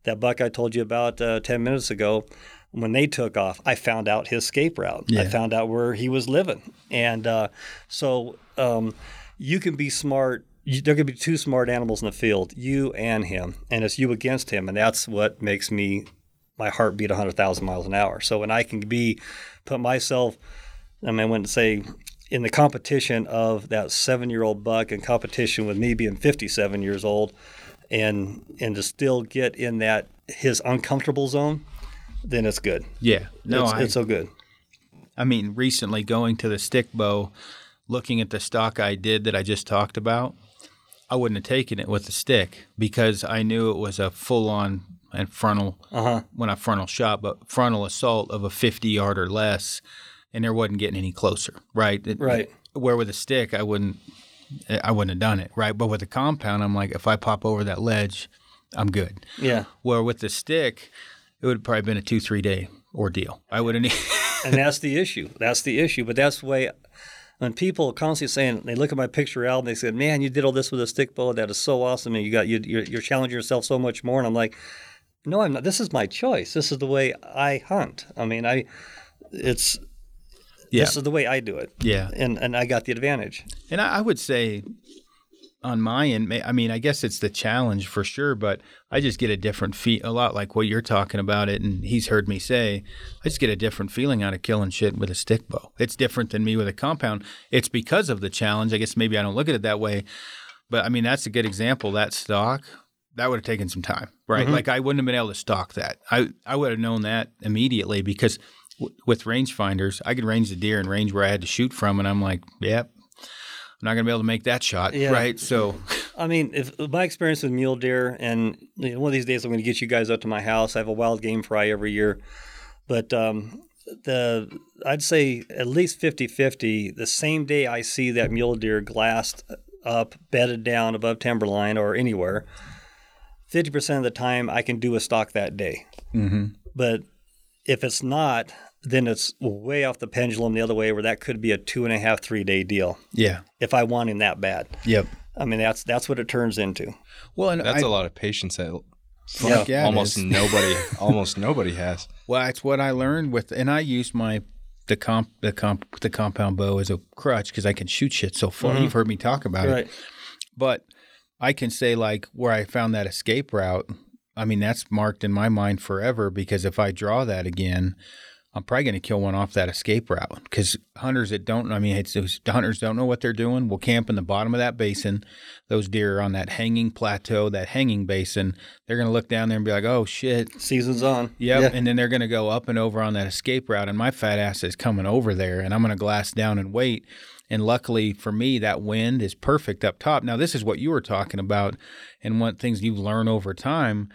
That buck I told you about uh, ten minutes ago, when they took off, I found out his escape route. I found out where he was living, and uh, so um, you can be smart. You, there could be two smart animals in the field, you and him, and it's you against him, and that's what makes me my heart beat 100,000 miles an hour. So when I can be put myself, I mean, I wouldn't say in the competition of that seven year old buck in competition with me being 57 years old, and and to still get in that his uncomfortable zone, then it's good. Yeah. No, it's, I, it's so good. I mean, recently going to the stick bow, looking at the stock I did that I just talked about, I wouldn't have taken it with the stick because I knew it was a full on and frontal, Uh-huh. when I frontal shot, but frontal assault of a 50 yard or less, and there wasn't getting any closer, right? It- Right. Where with a stick, I wouldn't, I wouldn't have done it, right? But with a compound, I'm like, if I pop over that ledge, I'm good. Yeah. Where with the stick, it would have probably been a two, three day ordeal. I would have. [LAUGHS] and that's the issue. That's the issue. But that's the way when people constantly saying they look at my picture album, they said, "Man, you did all this with a stick bow. That is so awesome, and you got you, you're, you're challenging yourself so much more." And I'm like, "No, I'm not. This is my choice. This is the way I hunt. I mean, I it's yeah, this is the way I do it, yeah. and and I got the advantage. And I, I would say on my end, I mean, I guess it's the challenge for sure, but I just get a different feel, a lot like what you're talking about it. And he's heard me say, I just get a different feeling out of killing shit with a stick bow. It's different than me with a compound. It's because of the challenge. I guess maybe I don't look at it that way, but I mean, that's a good example. That stock, that would have taken some time, right? Like I wouldn't have been able to stock that. I, I would have known that immediately because w- with rangefinders, I could range the deer and range where I had to shoot from. And I'm like, yep. I'm not gonna be able to make that shot, Yeah. right? So, I mean, if my experience with mule deer, and you know, one of these days I'm going to get you guys up to my house. I have a wild game fry every year, but um, the I'd say at least 50-50, The same day I see that mule deer glassed up, bedded down above timberline or anywhere, fifty percent of the time I can do a stock that day. mhm. But if it's not, then it's way off the pendulum the other way, where that could be a two and a half, three day deal yeah, if I want him that bad. yep. I mean, that's that's what it turns into. Well, and That's I, a lot of patience that fuck yeah, almost nobody [LAUGHS] almost nobody has. Well, it's what I learned with, and I use my the comp the comp the compound bow as a crutch because I can shoot shit so far. You've heard me talk about it, but I can say like where I found that escape route. I mean, that's marked in my mind forever because if I draw that again, I'm probably going to kill one off that escape route because hunters that don't, I mean, it's, it's hunters don't know what they're doing. Will camp in the bottom of that basin. Those deer are on that hanging plateau, that hanging basin. They're going to look down there and be like, "Oh shit, Season's on. Yep. Yeah. And then they're going to go up and over on that escape route. And my fat ass is coming over there and I'm going to glass down and wait. And luckily for me, that wind is perfect up top. Now, this is what you were talking about and what things you learn over time.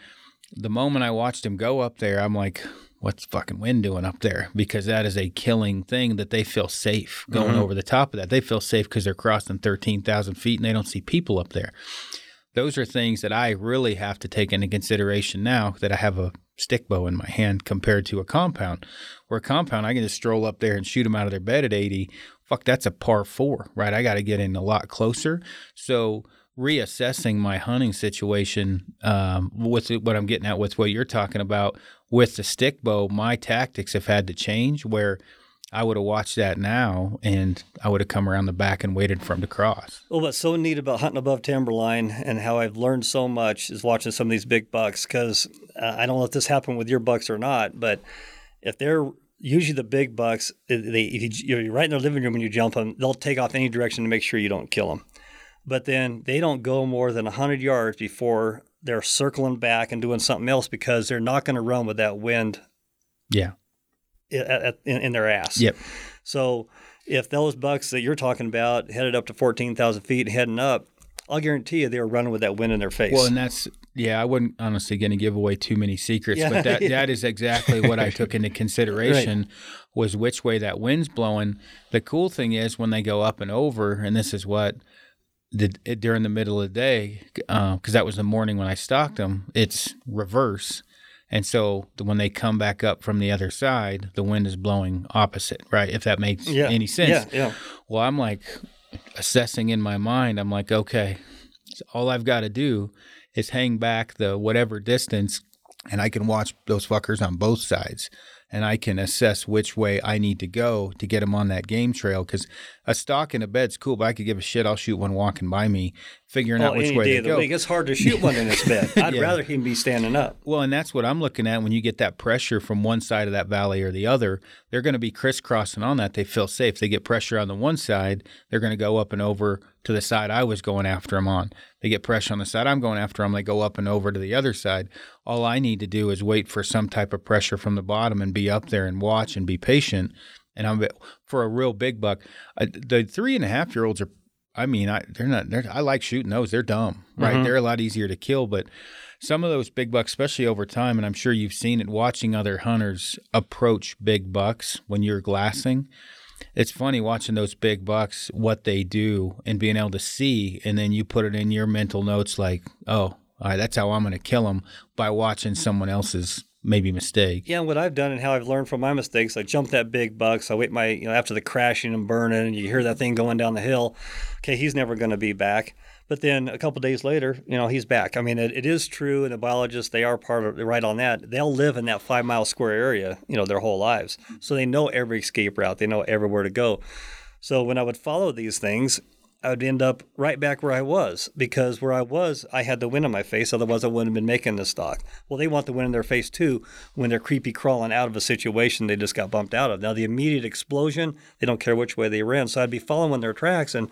The moment I watched him go up there, I'm like, what's fucking wind doing up there? Because that is a killing thing that they feel safe going mm-hmm. over the top of that. They feel safe because they're crossing 13,000 feet and they don't see people up there those are things that I really have to take into consideration now that I have a stick bow in my hand compared to a compound. Where a compound, I can just stroll up there and shoot them out of their bed at 80. Fuck, that's a par four, right? I got to get in a lot closer. So reassessing my hunting situation um, with what I'm getting at with what you're talking about with the stick bow, my tactics have had to change where I would have watched that now and I would have come around the back and waited for him to cross. Well, what's so neat about hunting above timberline and how I've learned so much is watching some of these big bucks. Because uh, I don't know if this happened with your bucks or not, but if they're usually the big bucks, they if you, you're right in their living room when you jump them, they'll take off any direction to make sure you don't kill them. But then they don't go more than 100 yards before they're circling back and doing something else because they're not going to run with that wind Yeah. i- at, in, in their ass. Yep. So if those bucks that you're talking about headed up to 14,000 feet, heading up, I'll guarantee you they were running with that wind in their face. Well, and that's yeah. I wasn't honestly going to give away too many secrets, Yeah, but [LAUGHS] that yeah. that is exactly what I took into [LAUGHS] consideration was which way that wind's blowing. The cool thing is when they go up and over, and this is what the it, during the middle of the day uh, because that was the morning when I stocked them. It's reverse. And so the- when they come back up from the other side, the wind is blowing opposite, right? If that makes yeah. any sense. Yeah, yeah. Well, I'm like assessing in my mind. I'm like, okay, so all I've got to do is hang back the whatever distance, and I can watch those fuckers on both sides, and I can assess which way I need to go to get them on that game trail. Because a stock in a bed's cool, but I could give a shit. I'll shoot one walking by me, figuring Oh, out which any way day to of the go. week. It's hard to shoot one in its bed. [LAUGHS] I'd Yeah. rather him be standing up. Well, and that's what I'm looking at when you get that pressure from one side of that valley or the other. They're going to be crisscrossing on that. They feel safe. They get pressure on the one side, they're going to go up and over to the side I was going after them on. They get pressure on the side I'm going after them. They go up and over to the other side. All I need to do is wait for some type of pressure from the bottom and be up there and watch and be patient. And I'm for a real big buck. I, the three and a half year olds are. I mean, I they're not. They're, I like shooting those. They're dumb, right? Mhm. They're a lot easier to kill, but some of those big bucks, especially over time, and I'm sure you've seen it watching other hunters approach big bucks when you're glassing. It's funny watching those big bucks, what they do, and being able to see, and then you put it in your mental notes like, oh, all right, that's how I'm going to kill them by watching someone else's maybe mistake. Yeah, what I've done and how I've learned from my mistakes, I jump that big buck, so I wait my, you know, after the crashing and burning, and you hear that thing going down the hill. Okay, he's never going to be back. But then a couple days later, you know, he's back. I mean, it, it is true, and the biologists, they are part of, right on that. They'll live in that five mile square area, you know, their whole lives. So they know every escape route, they know everywhere to go. So when I would follow these things, I would end up right back where I was because where I was, I had the wind in my face. Otherwise, I wouldn't have been making the stock. Well, they want the wind in their face too when they're creepy crawling out of a situation they just got bumped out of. Now, the immediate explosion, they don't care which way they ran. So I'd be following their tracks and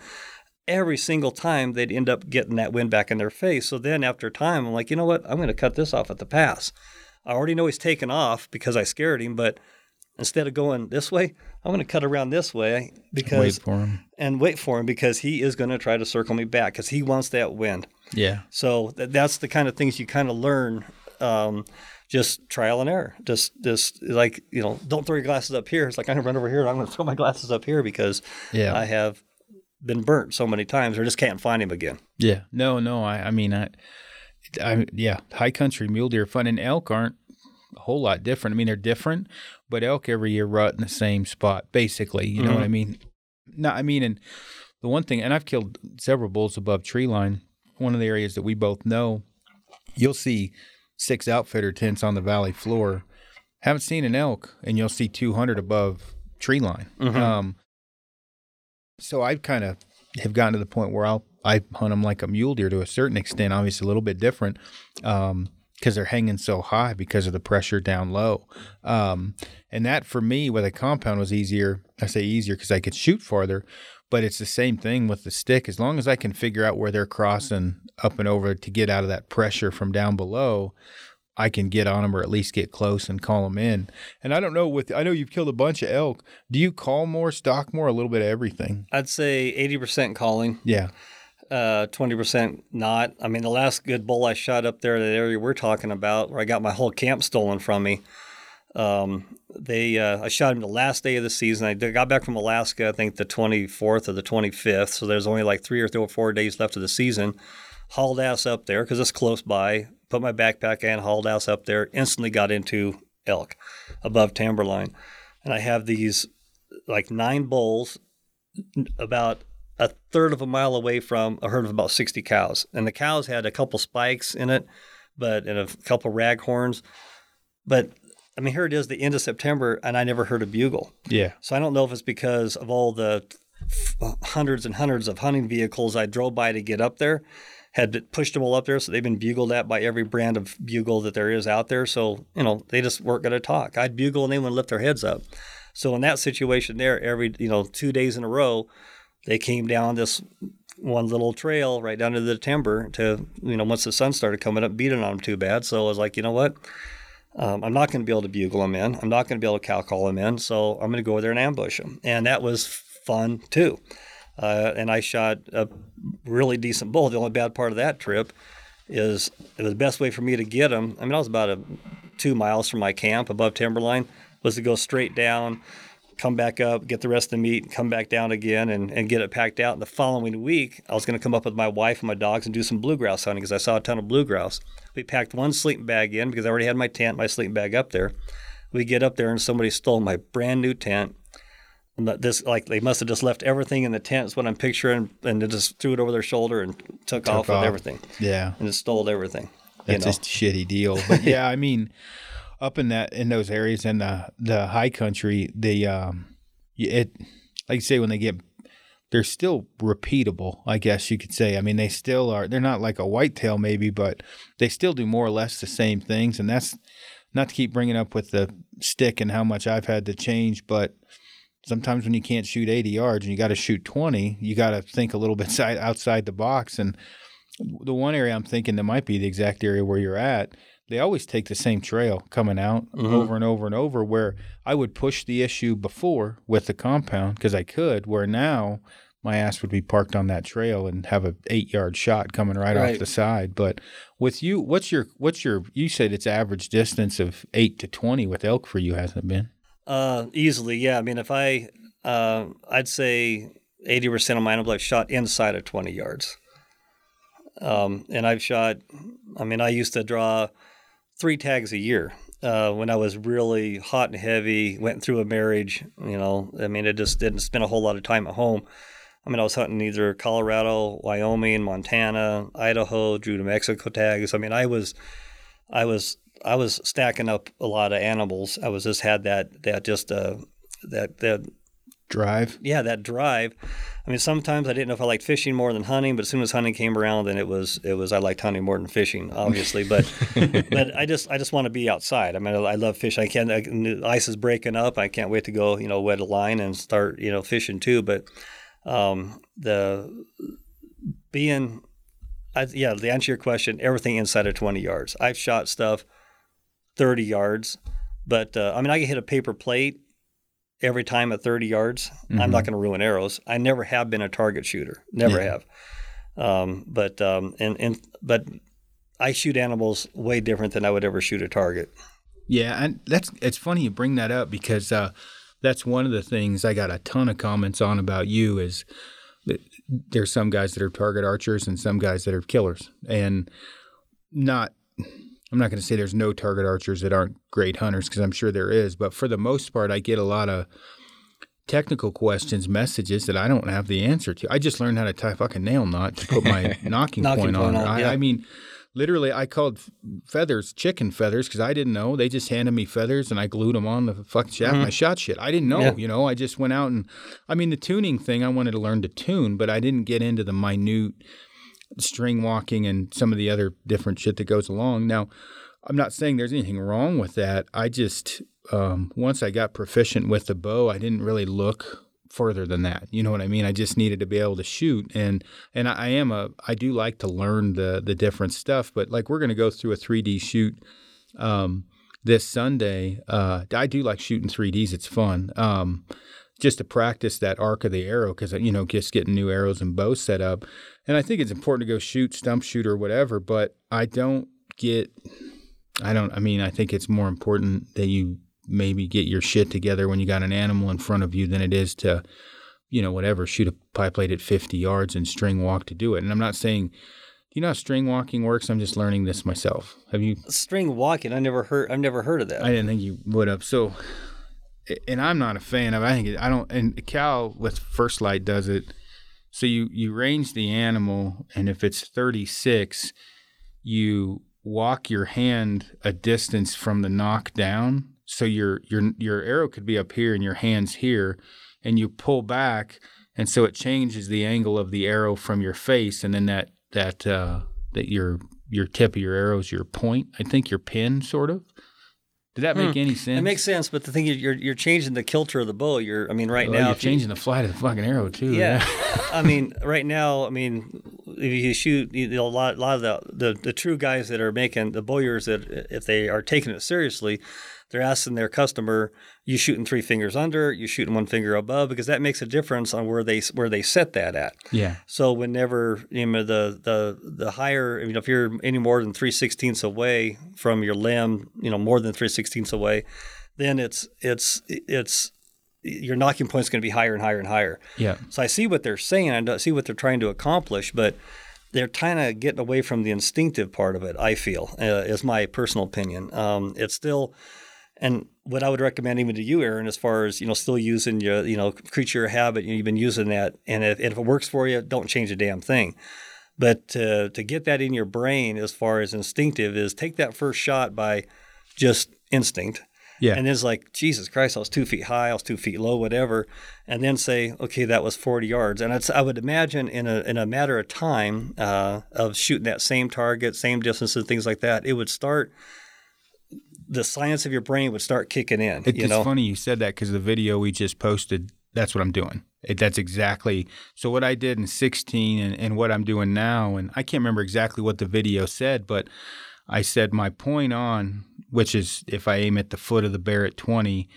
every single time they'd end up getting that wind back in their face. So then after time, I'm like, you know what? I'm going to cut this off at the pass. I already know he's taken off because I scared him, but instead of going this way, I'm going to cut around this way because Wait for him. and wait for him because he is going to try to circle me back because he wants that wind. Yeah. So th- that's the kind of things you kind of learn, um, just trial and error. Just, just like you know, don't throw your glasses up here. It's like I'm gonna run over here. And I'm gonna throw my glasses up here because Yeah. I have been burnt so many times, or just can't find him again. Yeah. No, no. I, I mean, I, I, yeah, high country mule deer fun and elk aren't a whole lot different. I mean, they're different, but elk every year rut in the same spot, basically. You know what I mean? No, I mean, and the one thing, and I've killed several bulls above tree line. One of the areas that we both know, you'll see six outfitter tents on the valley floor. Haven't seen an elk, and you'll see 200 above tree line. Um, so I've kind of have gotten to the point where I'll I hunt them like a mule deer to a certain extent, obviously a little bit different, um, because they're hanging so high because of the pressure down low. Um, and that for me with a compound was easier. I say easier because I could shoot farther, but it's the same thing with the stick. As long as I can figure out where they're crossing up and over to get out of that pressure from down below, I can get on them or at least get close and call them in. And I don't know with I know you've killed a bunch of elk. Do you call more, stock more, a little bit of everything? I'd say 80% calling, Yeah. uh, 20% not. I mean, the last good bull I shot up there in the area we're talking about, where I got my whole camp stolen from me. Um, they, uh, I shot him the last day of the season. I got back from Alaska, I think the 24th or the 25th. So there's only like three or three or four days left of the season. Hauled ass up there because it's close by. Put my backpack and hauled ass up there. Instantly got into elk above timberline, and I have these like nine bulls about a third of a mile away from a herd of about 60 cows. And the cows had a couple spikes in it, but and a couple rag horns. But I mean, here it is, the end of September, and I never heard a bugle. Yeah. So I don't know if it's because of all the f- hundreds and hundreds of hunting vehicles I drove by to get up there, had pushed them all up there. So they've been bugled at by every brand of bugle that there is out there. So, you know, they just weren't going to talk. I'd bugle and they wouldn't lift their heads up. So in that situation there, every, you know, two days in a row, they came down this one little trail right down to the timber to, you know, once the sun started coming up, beating on them too bad. So I was like, you know what? Um, I'm not going to be able to bugle them in. I'm not going to be able to cow call them in. So I'm going to go over there and ambush them. And that was fun too. Uh, and I shot a really decent bull. The only bad part of that trip is the best way for me to get them. I mean, I was about a, two miles from my camp above timberline, was to go straight down, come back up, get the rest of the meat, come back down again, and, and get it packed out. And the following week, I was going to come up with my wife and my dogs and do some bluegrouse hunting because I saw a ton of bluegrouse. We packed one sleeping bag in because I already had my tent, my sleeping bag up there. We get up there and somebody stole my brand new tent. And this like they must have just left everything in the tent is what I'm picturing, and they just threw it over their shoulder and took, off, off. with everything Yeah. and just stole everything. That's you know? just a shitty deal. [LAUGHS] But yeah, I mean, up in that in those areas in the the high country, the um, it like you say when they get, they're still repeatable. I guess you could say. I mean, they still are. They're not like a whitetail maybe, but they still do more or less the same things. And that's not to keep bringing up with the stick and how much I've had to change, but sometimes when you can't shoot 80 yards and you got to shoot 20, you got to think a little bit side, outside the box. And the one area I'm thinking that might be the exact area where you're at, they always take the same trail coming out Mhm. over and over and over. Where I would push the issue before with the compound because I could. Where now my ass would be parked on that trail and have a eight yard shot coming right, Right. off the side. But with you, what's your what's your? You said it's average distance of eight to twenty with elk for you, hasn't it been? Uh, easily, yeah. I mean, if I, uh, I'd say eighty percent of my animals I've shot inside of twenty yards. Um, and I've shot. I mean, I used to draw three tags a year uh, when I was really hot and heavy. Went through a marriage. You know, I mean, I just didn't spend a whole lot of time at home. I mean, I was hunting either Colorado, Wyoming, Montana, Idaho, drew New Mexico tags. I mean, I was, I was, I was stacking up a lot of animals. I was just had that that just uh, that that Drive. yeah that drive. I mean, sometimes I didn't know if I liked fishing more than hunting, but as soon as hunting came around, then it was it was I liked hunting more than fishing, obviously. But [LAUGHS] but I just I just want to be outside. I mean, I, I love fishing. I can't. I, the ice is breaking up. I can't wait to go. You know, wet a line and start you know fishing too. But um, the being, I, yeah, to answer to your question, everything inside of 20 yards. I've shot stuff 30 yards, but uh, I mean, I can hit a paper plate every time at 30 yards. I'm not going to ruin arrows. I never have been a target shooter. Never Yeah. have. Um, but um, and and but I shoot animals way different than I would ever shoot a target. Yeah, and that's it's funny you bring that up because uh, that's one of the things I got a ton of comments on about you is that there's some guys that are target archers and some guys that are killers, and not. I'm not going to say there's no target archers that aren't great hunters because I'm sure there is, but for the most part, I get a lot of technical questions, messages that I don't have the answer to. I just learned how to tie a fucking nail knot to put my [LAUGHS] nocking, Nocking point, point on. on, I, yeah. I mean, literally, I called feathers chicken feathers because I didn't know. They just handed me feathers and I glued them on the fucking shaft. and I mm-hmm. shot shit. I didn't know. Yeah. You know, I just went out and, I mean, the tuning thing. I wanted to learn to tune, but I didn't get into the minute string walking and some of the other different shit that goes along. Now, I'm not saying there's anything wrong with that. I just um, once I got proficient with the bow, I didn't really look further than that. You know what I mean? I just needed to be able to shoot, and and I, am a I do like to learn the the different stuff. But like we're gonna go through a 3D shoot um, this Sunday. Uh, I do like shooting 3ds. It's fun. Um, just to practice that arc of the arrow because you know just getting new arrows and bows set up and i think it's important to go shoot stump shoot or whatever but i don't get i don't i mean i think it's more important that you maybe get your shit together when you got an animal in front of you than it is to you know whatever shoot a pie plate at 50 yards and string walk to do it and i'm not saying you know how string walking works i'm just learning this myself have you String walking, I never heard. I've never heard of that. I didn't think you would have. So, and I'm not a fan of. I think it, I don't. And Cal with First Lite does it. So you you range the animal, and if it's 36, you walk your hand a distance from the nock down. So your your your arrow could be up here and your hands here, and you pull back, and so it changes the angle of the arrow from your face, and then that that uh, that your your tip of your arrow is your point. I think your pin, sort of. Did that make hmm. any sense? It makes sense, but the thing is, you're you're changing the kilter of the bow. You're, I mean, right Well, now, you're if you- changing the flight of the fucking arrow too. Yeah, I mean, [LAUGHS] right now, I mean, if you shoot, you know, a lot, a lot of the, the the true guys that are making the bowyers that if they are taking it seriously, they're asking their customer, "You shooting three fingers under? You shooting one finger above?" Because that makes a difference on where they where they set that at. yeah. So whenever you know the the the higher, you know, if you're any more than three sixteenths away from your limb, you know, more than three sixteenths away, then it's it's it's your nocking point's going to be higher and higher and higher. Yeah. So I see what they're saying. I don't see what they're trying to accomplish, but they're kind of getting away from the instinctive part of it. I feel uh, is my personal opinion. Um, it's still, and what I would recommend even to you, Aaron, as far as you know, still using your you know creature habit. You've been using that, and if, if it works for you, don't change a damn thing. But to to get that in your brain as far as instinctive is take that first shot by just instinct. Yeah. And it's like, Jesus Christ, I was two feet high, I was two feet low, whatever. And then say, okay, that was 40 yards. And it's, I would imagine in a, in a matter of time uh, of shooting that same target, same distances, things like that, it would start, the science of your brain would start kicking in. It's you know? funny you said that because the video we just posted, that's what I'm doing. It, that's exactly so what I did in 16 and, and what I'm doing now. And I can't remember exactly what the video said, but I said my point on, which is if I aim at the foot of the bear at 20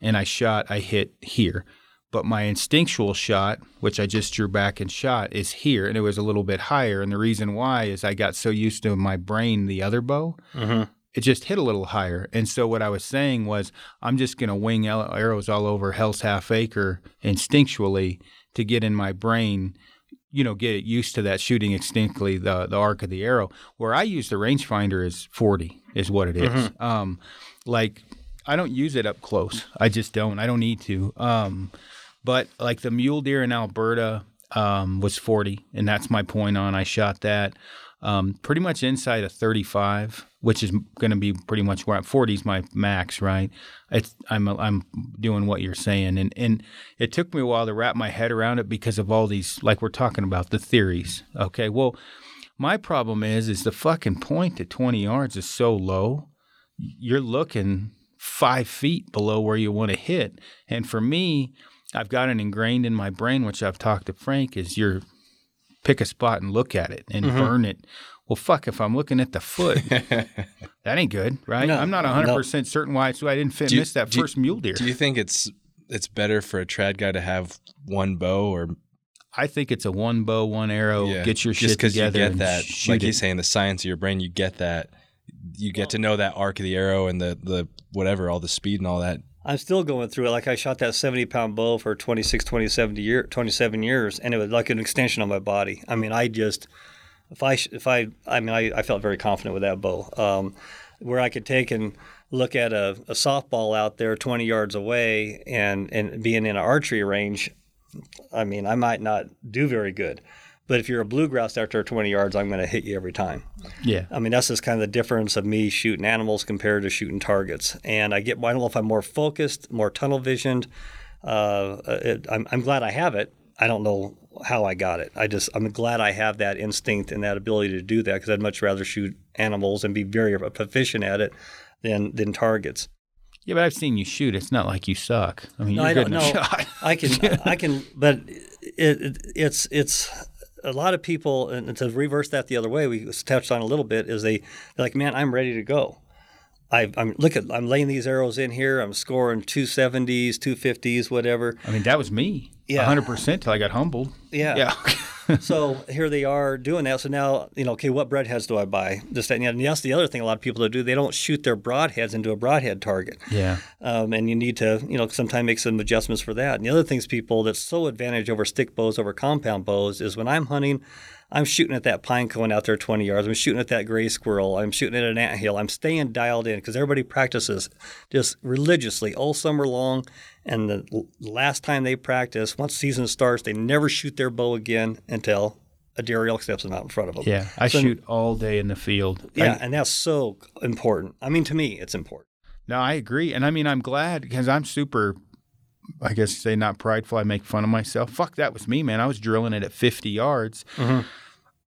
and I shot, I hit here. But my instinctual shot, which I just drew back and shot, is here, and it was a little bit higher. And the reason why is I got so used to my brain, the other bow, mm-hmm. It just hit a little higher. And so what I was saying was, I'm just going to wing arrows all over Hell's Half Acre instinctually to get in my brain, you know, get used to that shooting instinctively the the arc of the arrow. Where I use the rangefinder is 40 is what it is. Um, like I don't use it up close. I just don't. I don't need to. Um, but like the mule deer in Alberta um, was 40, and that's my point on. I shot that um, pretty much inside of 35, which is going to be pretty much where I'm 40 is my max, right? It's, I'm I'm doing what you're saying, and and it took me a while to wrap my head around it because of all these, like we're talking about the theories. Okay, well, my problem is is the fucking point at 20 yards is so low. You're looking five feet below where you want to hit, and for me. I've got it ingrained in my brain, which I've talked to Frank, is you're pick a spot and look at it and Mm-hmm. burn it. Well, fuck, if I'm looking at the foot, [LAUGHS] that ain't good, right? No, I'm not 100% certain why, so I didn't fit, you- miss that do you- first mule deer. Do you think it's it's better for a trad guy to have one bow or I think it's a one bow, one arrow, yeah, get your just shit because you together get and that, shoot like it. he's saying, the science of your brain, you get that, you get to know that arc of the arrow and the the whatever, all the speed and all that. I'm still going through it. Like I shot that 70 pound bow for 26, 27 year, 27 years, and it was like an extension of my body. I mean, I just, if I, if I, I mean, I, I felt very confident with that bow. Um, where I could take and look at a, a softball out there 20 yards away and, and being in an archery range, I mean, I might not do very good. But if you're a bluegrouse after 20 yards, I'm going to hit you every time. yeah. I mean, that's just kind of the difference of me shooting animals compared to shooting targets. And I get, I don't know if I'm more focused, more tunnel visioned. Uh, it, I'm, I'm glad I have it. I don't know how I got it. I just, I'm glad I have that instinct and that ability to do that because I'd much rather shoot animals and be very proficient at it than, than targets. Yeah, but I've seen you shoot. It's not like you suck. I mean, No, you're I good don't in a know. shot. I can, [LAUGHS] I can, but it, it, it's it's a lot of people, and to reverse that the other way, we touched on a little bit, is they they're like, man, I'm ready to go. I, I'm look at, I'm laying these arrows in here. I'm scoring two seventies, two fifties, whatever. I mean, that was me. Yeah. 100% till I got humbled. Yeah. Yeah. [LAUGHS] so here they are doing that. So now, you know, okay, what broadheads do I buy? This, that, and. And that's the other thing a lot of people do. They don't shoot their broadheads into a broadhead target. yeah. um, and you need to, you know, sometimes make some adjustments for that. And the other things, people that's so advantage over stick bows over compound bows is when I'm hunting, I'm shooting at that pine cone out there 20 yards. I'm shooting at that gray squirrel. I'm shooting at an anthill. I'm staying dialed in because everybody practices just religiously all summer long. And the last time they practice, once season starts, they never shoot their bow again until a deer elk steps out in front of them. Yeah. I So- shoot all day in the field. Yeah, I- and that's so important. I mean, to me, it's important. No, I agree. And I mean, I'm glad because I'm super, I guess, say not prideful. I make fun of myself. Fuck, that was me, man. I was drilling it at 50 yards. Mm-hmm.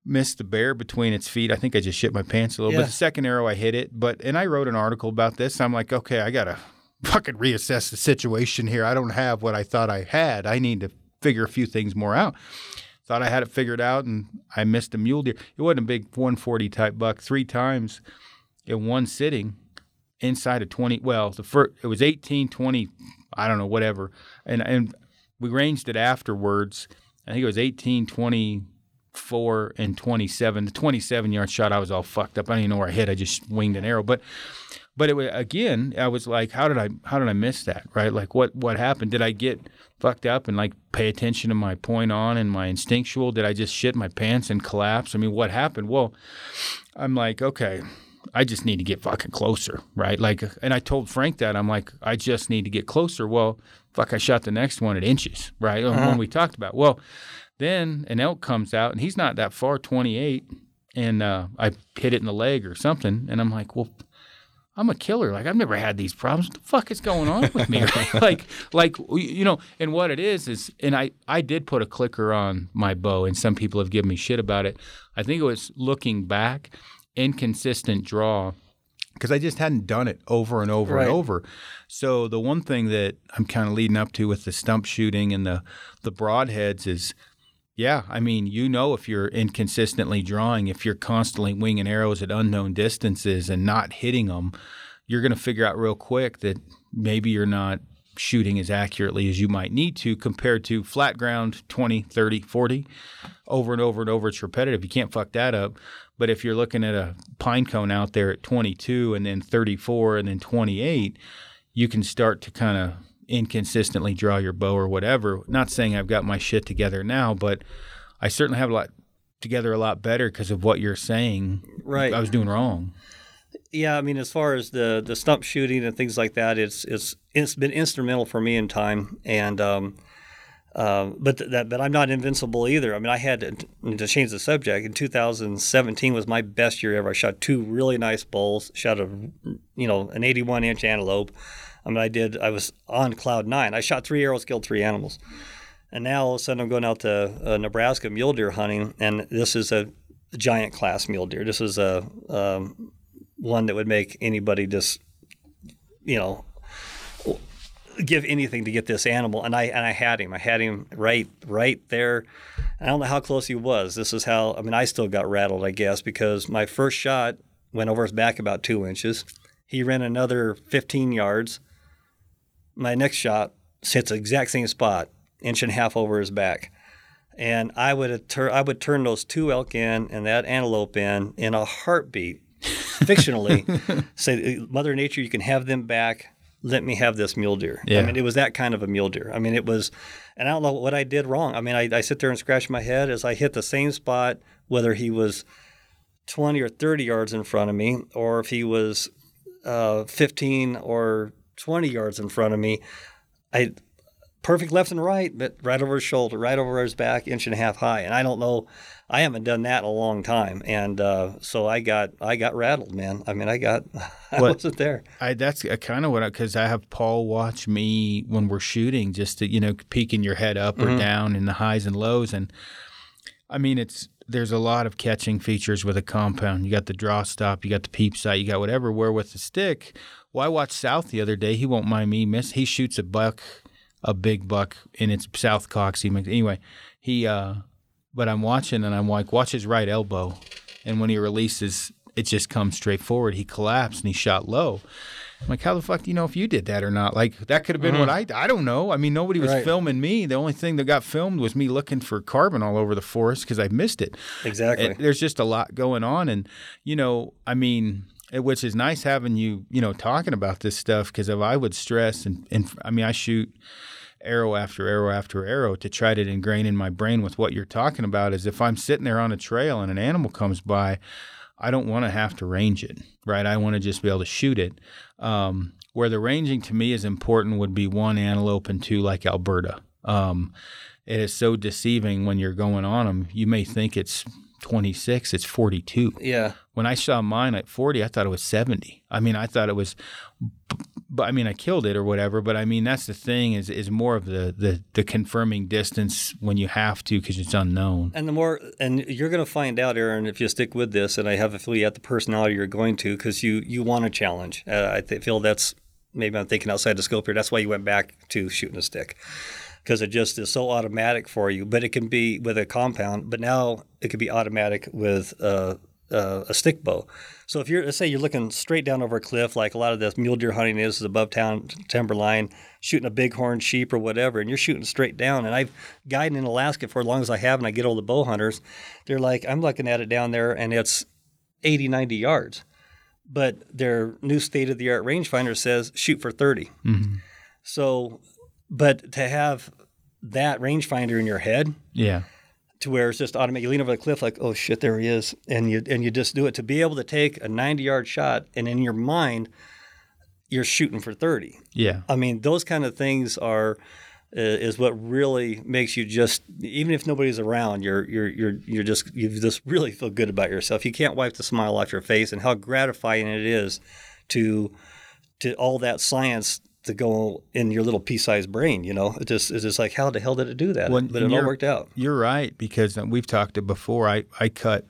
Missed the bear between its feet. I think I just shit my pants a little Yeah. bit. The second arrow, I hit it. But, and I wrote an article about this. I'm like, okay, I got to fucking reassess the situation here. I don't have what I thought I had. I need to figure a few things more out. Thought I had it figured out and I missed a mule deer. It wasn't a big 140 type buck three times in one sitting inside of 20 well the first it was 18 20 i don't know whatever. And and we ranged it afterwards. I think it was 18 24 and 27 the 27 yard shot i was all fucked up. I didn't even know where i hit. I just winged an arrow. But but it was again i was like how did i how did i miss that right? Like what what happened? Did i get fucked up and like pay attention to my point on and my instinctual? Did i just shit my pants and collapse? I mean what happened? Well i'm like okay I just need to get fucking closer, right? Like, and I told Frank that I'm like, I just need to get closer. Well, fuck, I shot the next one at inches, right? The One we talked about. Well, then an elk comes out and he's not that far, 28, and uh, I hit it in the leg or something, and I'm like, well. I'm a killer. Like I've never had these problems. What the fuck is going on with me? [LAUGHS] [LAUGHS] like, like you know. And what it is is, and I I did put a clicker on my bow, and some people have given me shit about it. I think it was looking back inconsistent draw because I just hadn't done it over and over Right. and over. So the one thing that I'm kind of leading up to with the stump shooting and the the broadheads is yeah, I mean, you know, if you're inconsistently drawing, if you're constantly winging arrows at unknown distances and not hitting them, you're going to figure out real quick that maybe you're not shooting as accurately as you might need to compared to flat ground 20, 30, 40 over and over and over. It's repetitive. You can't fuck that up. But if you're looking at a pine cone out there at 22 and then 34 and then 28, you can start to kind of inconsistently draw your bow or whatever. Not saying I've got my shit together now, but I certainly have a lot together a lot better because of what you're saying. Right. I was doing wrong. Yeah, I mean, as far as the the stump shooting and things like that, it's it's it's been instrumental for me in time, and um, uh, but th- that but I'm not invincible either. I mean, I had to, to change the subject. In 2017 was my best year ever. I shot two really nice bulls. Shot a you know an 81 inch antelope. I mean, I did. I was on cloud nine. I shot three arrows, killed three animals, and now all of a sudden I'm going out to uh, Nebraska mule deer hunting, and this is a giant class mule deer. This is a um, one that would make anybody just, you know, give anything to get this animal. And I and I had him. I had him right right there. I don't know how close he was. This is how. I mean, I still got rattled, I guess, because my first shot went over his back about two inches. He ran another 15 yards. My next shot hits the exact same spot, inch and a half over his back. And I would tur- I would turn those two elk in and that antelope in in a heartbeat fictionally [LAUGHS] say, Mother Nature, you can have them back. Let me have this mule deer. Yeah. I mean, it was that kind of a mule deer. I mean, it was, and I don't know what I did wrong. I mean, I, I sit there and scratch my head as I hit the same spot, whether he was 20 or 30 yards in front of me, or if he was uh, 15 or 20 yards in front of me. I perfect left and right, but right over his shoulder, right over his back, inch and a half high. And I don't know, I haven't done that in a long time, and uh, so I got I got rattled, man. I mean, I got [LAUGHS] I What- wasn't there. I that's kind of what because I, have Paul watch me when we're shooting, just to you know peeking your head up or down in the highs and lows, and I mean it's there's a lot of catching features with a compound. You got the draw stop, you got the peep sight, you got whatever. Where with the stick, well, I watched South the other day. He won't mind me miss. He shoots a buck, a big buck and its South cocks. He makes anyway. He uh, but I'm watching and I'm like, watch his right elbow, and when he releases, it just comes straight forward. He collapsed and he shot low. I'm like, how the fuck do you know if you did that or not? Like that could have been what mm-hmm. I I don't know. I mean, nobody was Right. filming me. The only thing that got filmed was me looking for carbon all over the forest because I missed it. Exactly. It- there's just a lot going on, and you know, I mean, it, which is nice having you, you know, talking about this stuff because if I would stress and and I mean, I shoot arrow after arrow after arrow to try to ingrain in my brain with what you're talking about is if I'm sitting there on a trail and an animal comes by, I don't want to have to range it, right? I want to just be able to shoot it. Um, where the ranging to me is important would be one antelope and two like Alberta. Um, it is so deceiving when you're going on them. You may think it's 26, it's 42. yeah. When I saw mine at 40, I thought it was 70. I mean, I thought it was, but I mean, I killed it or whatever. But I mean, that's the thing is is more of the the, the confirming distance when you have to because it's unknown. And the more, and you're going to find out, Aaron, if you stick with this. And I have a feeling have the personality you're going to because you you want a challenge. Uh, I th- feel that's maybe I'm thinking outside the scope here. That's why you went back to shooting a stick because it just is so automatic for you. But it can be with a compound. But now it could be automatic with uh, uh, a stick bow. So if you're, let's say you're looking straight down over a cliff, like a lot of this mule deer hunting is, is above town timberline, shooting a bighorn sheep or whatever, and you're shooting straight down. And I've guided in Alaska for as long as I have, and I get all the bow hunters. They're like, I'm looking at it down there, and it's 80, 90 yards. But their new state of the art rangefinder says shoot for 30. So, but to have that rangefinder in your head, Yeah. To where it's just automatic. You lean over the cliff like, oh shit, there he is, and you and you just do it to be able to take a 90 yard shot, and in your mind, you're shooting for 30. Yeah. I mean, those kind of things are uh, is what really makes you just even if nobody's around, you're you're you're you're just you just really feel good about yourself. You can't wipe the smile off your face, and how gratifying it is to to all that science. To go in your little pea-sized brain, you know, it just it's just like how the hell did it do that? Well, but it all worked out. You're right because uh, we've talked it before. I, I cut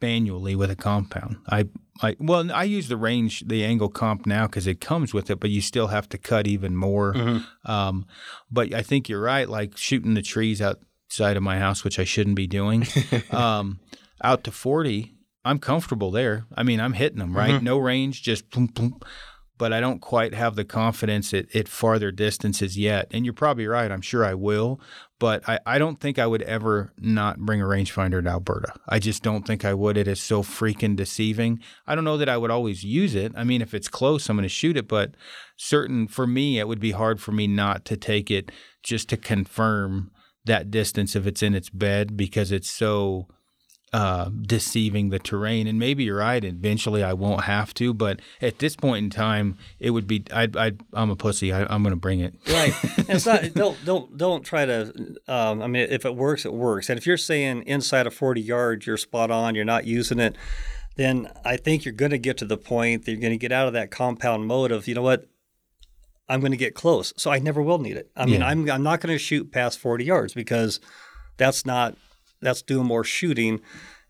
manually with a compound. I I well I use the range the angle comp now because it comes with it, but you still have to cut even more. Mm-hmm. Um, but I think you're right. Like shooting the trees outside of my house, which I shouldn't be doing. [LAUGHS] um, out to 40, I'm comfortable there. I mean, I'm hitting them, right? No range, just boom, boom. But I don't quite have the confidence at, at farther distances yet. And you're probably right. I'm sure I will. But I, I don't think I would ever not bring a rangefinder to Alberta. I just don't think I would. It is so freaking deceiving. I don't know that I would always use it. I mean, if it's close, I'm going to shoot it. But certain, for me, it would be hard for me not to take it just to confirm that distance if it's in its bed because it's so uh, deceiving the terrain. And maybe you're right. Eventually, I won't have to. But at this point in time, it would be. I, I, I'm a pussy. I, I'm going to bring it. Right. And [LAUGHS] it's not. Don't don't don't try to. Um, I mean, if it works, it works. And if you're saying inside of 40 yards, you're spot on. You're not using it. Then I think you're going to get to the point that you're going to get out of that compound mode of you know what. I'm going to get close, so I never will need it. I mean, Yeah. I'm I'm not going to shoot past 40 yards because that's not that's doing more shooting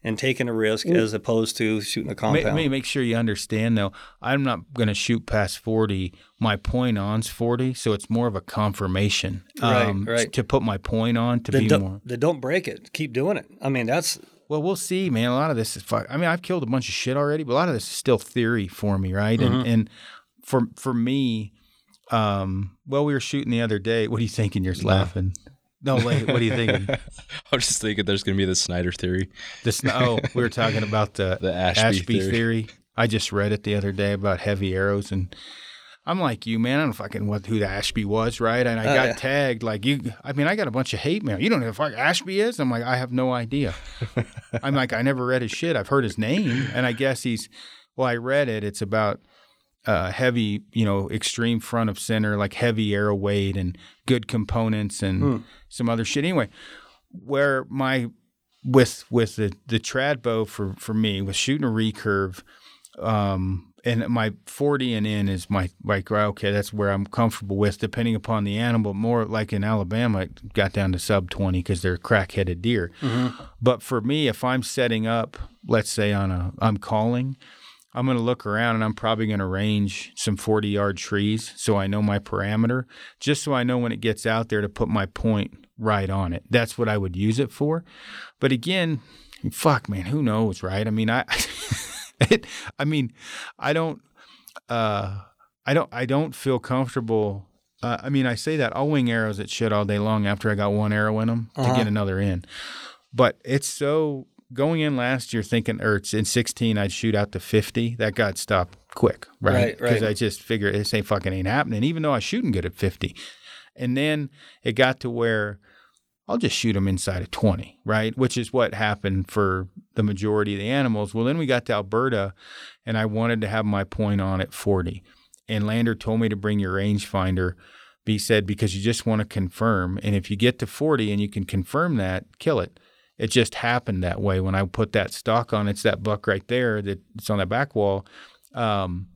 and taking a risk as opposed to shooting a May, Let me make sure you understand though. I'm not going to shoot past 40. My point on's 40, so it's more of a confirmation. um, Right, right. To put my point on to then, be don't, more. then don't break it. Keep doing it. I mean, that's Well, we'll see, man. A lot of this is. Fuck, I mean, I've killed a bunch of shit already, but a lot of this is still theory for me, right? Mm-hmm. And and for for me, um, well, we were shooting the other day. What are you thinking? You're laughing. No, wait. What are you thinking? [LAUGHS] I'm just thinking there's going to be the Snyder theory. The snow. Oh, we were talking about the [LAUGHS] The Ashby theory. theory. I just read it the other day about heavy arrows, and I'm like you, man. I don't fucking what who the Ashby was, right? And I Oh, got yeah. tagged like you. I mean, I got a bunch of hate mail. You don't know who the fuck Ashby is? I'm like, I have no idea. [LAUGHS] I'm like, I never read his shit. I've heard his name, and I guess he's. Well, I read it. It's about uh, heavy, you know, extreme front of center, like heavy arrow weight and good components and some other shit. Anyway, where my with with the the trad bow for for me was shooting a recurve, um, and my forty and in is my like okay, that's where I'm comfortable with, depending upon the animal. More like in Alabama, it got down to sub twenty because they're crack headed deer. But for me, if I'm setting up, let's say on a I'm calling. I'm going to look around and I'm probably going to range some 40 yard trees so I know my parameter, just so I know when it gets out there to put my point right on it. That's what I would use it for. But again, fuck, man, who knows, right? I mean, I, [LAUGHS] it, I mean, I don't, uh, I don't, I don't feel comfortable. Uh, I mean, I say that I'll wing arrows at shit all day long after I got one arrow in them to Uh-huh. get another in. But it's so going in last year thinking, or in 16, I'd shoot out to 50. That got stopped quick, right? Right, Because right. I just figured this ain't fucking ain't happening, even though I was shooting good at 50. And then it got to where I'll just shoot them inside of 20, right? Which is what happened for the majority of the animals. Well, then we got to Alberta and I wanted to have my point on at 40. And Lander told me to bring your rangefinder. He said, because you just want to confirm. And if you get to 40 and you can confirm that, kill it. It just happened that way when I put that stock on. It's that buck right there that it's on that back wall. Um,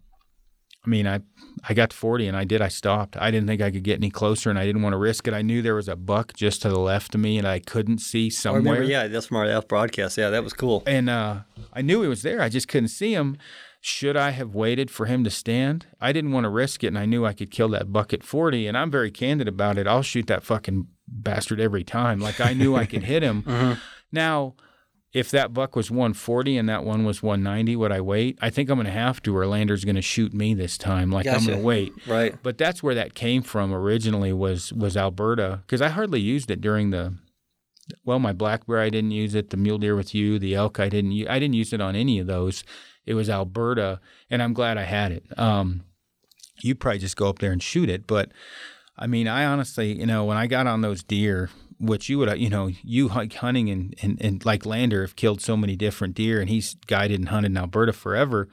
I mean, I I got 40 and I did. I stopped. I didn't think I could get any closer and I didn't want to risk it. I knew there was a buck just to the left of me and I couldn't see somewhere. remember. Yeah, that's from our F broadcast. Yeah, that was cool. And uh, I knew he was there. I just couldn't see him. Should I have waited for him to stand? I didn't want to risk it, and I knew I could kill that buck at 40. And I'm very candid about it. I'll shoot that fucking bastard every time. Like I knew I could hit him. Mm-hmm. [LAUGHS] Now, if that buck was 140 and that one was 190, would I wait? I think I'm going to have to, or Lander's going to shoot me this time. Like I'm going to wait. Right. But that's where that came from originally was was Alberta because I hardly used it during the well my black bear I didn't use it the mule deer with you the elk I didn't I didn't use it on any of those it was Alberta and I'm glad I had it um you probably just go up there and shoot it but I mean I honestly you know when I got on those deer which you would uh, you know you hunt- hunting and, and, and like Lander have killed so many different deer and he's guided and hunted in Alberta forever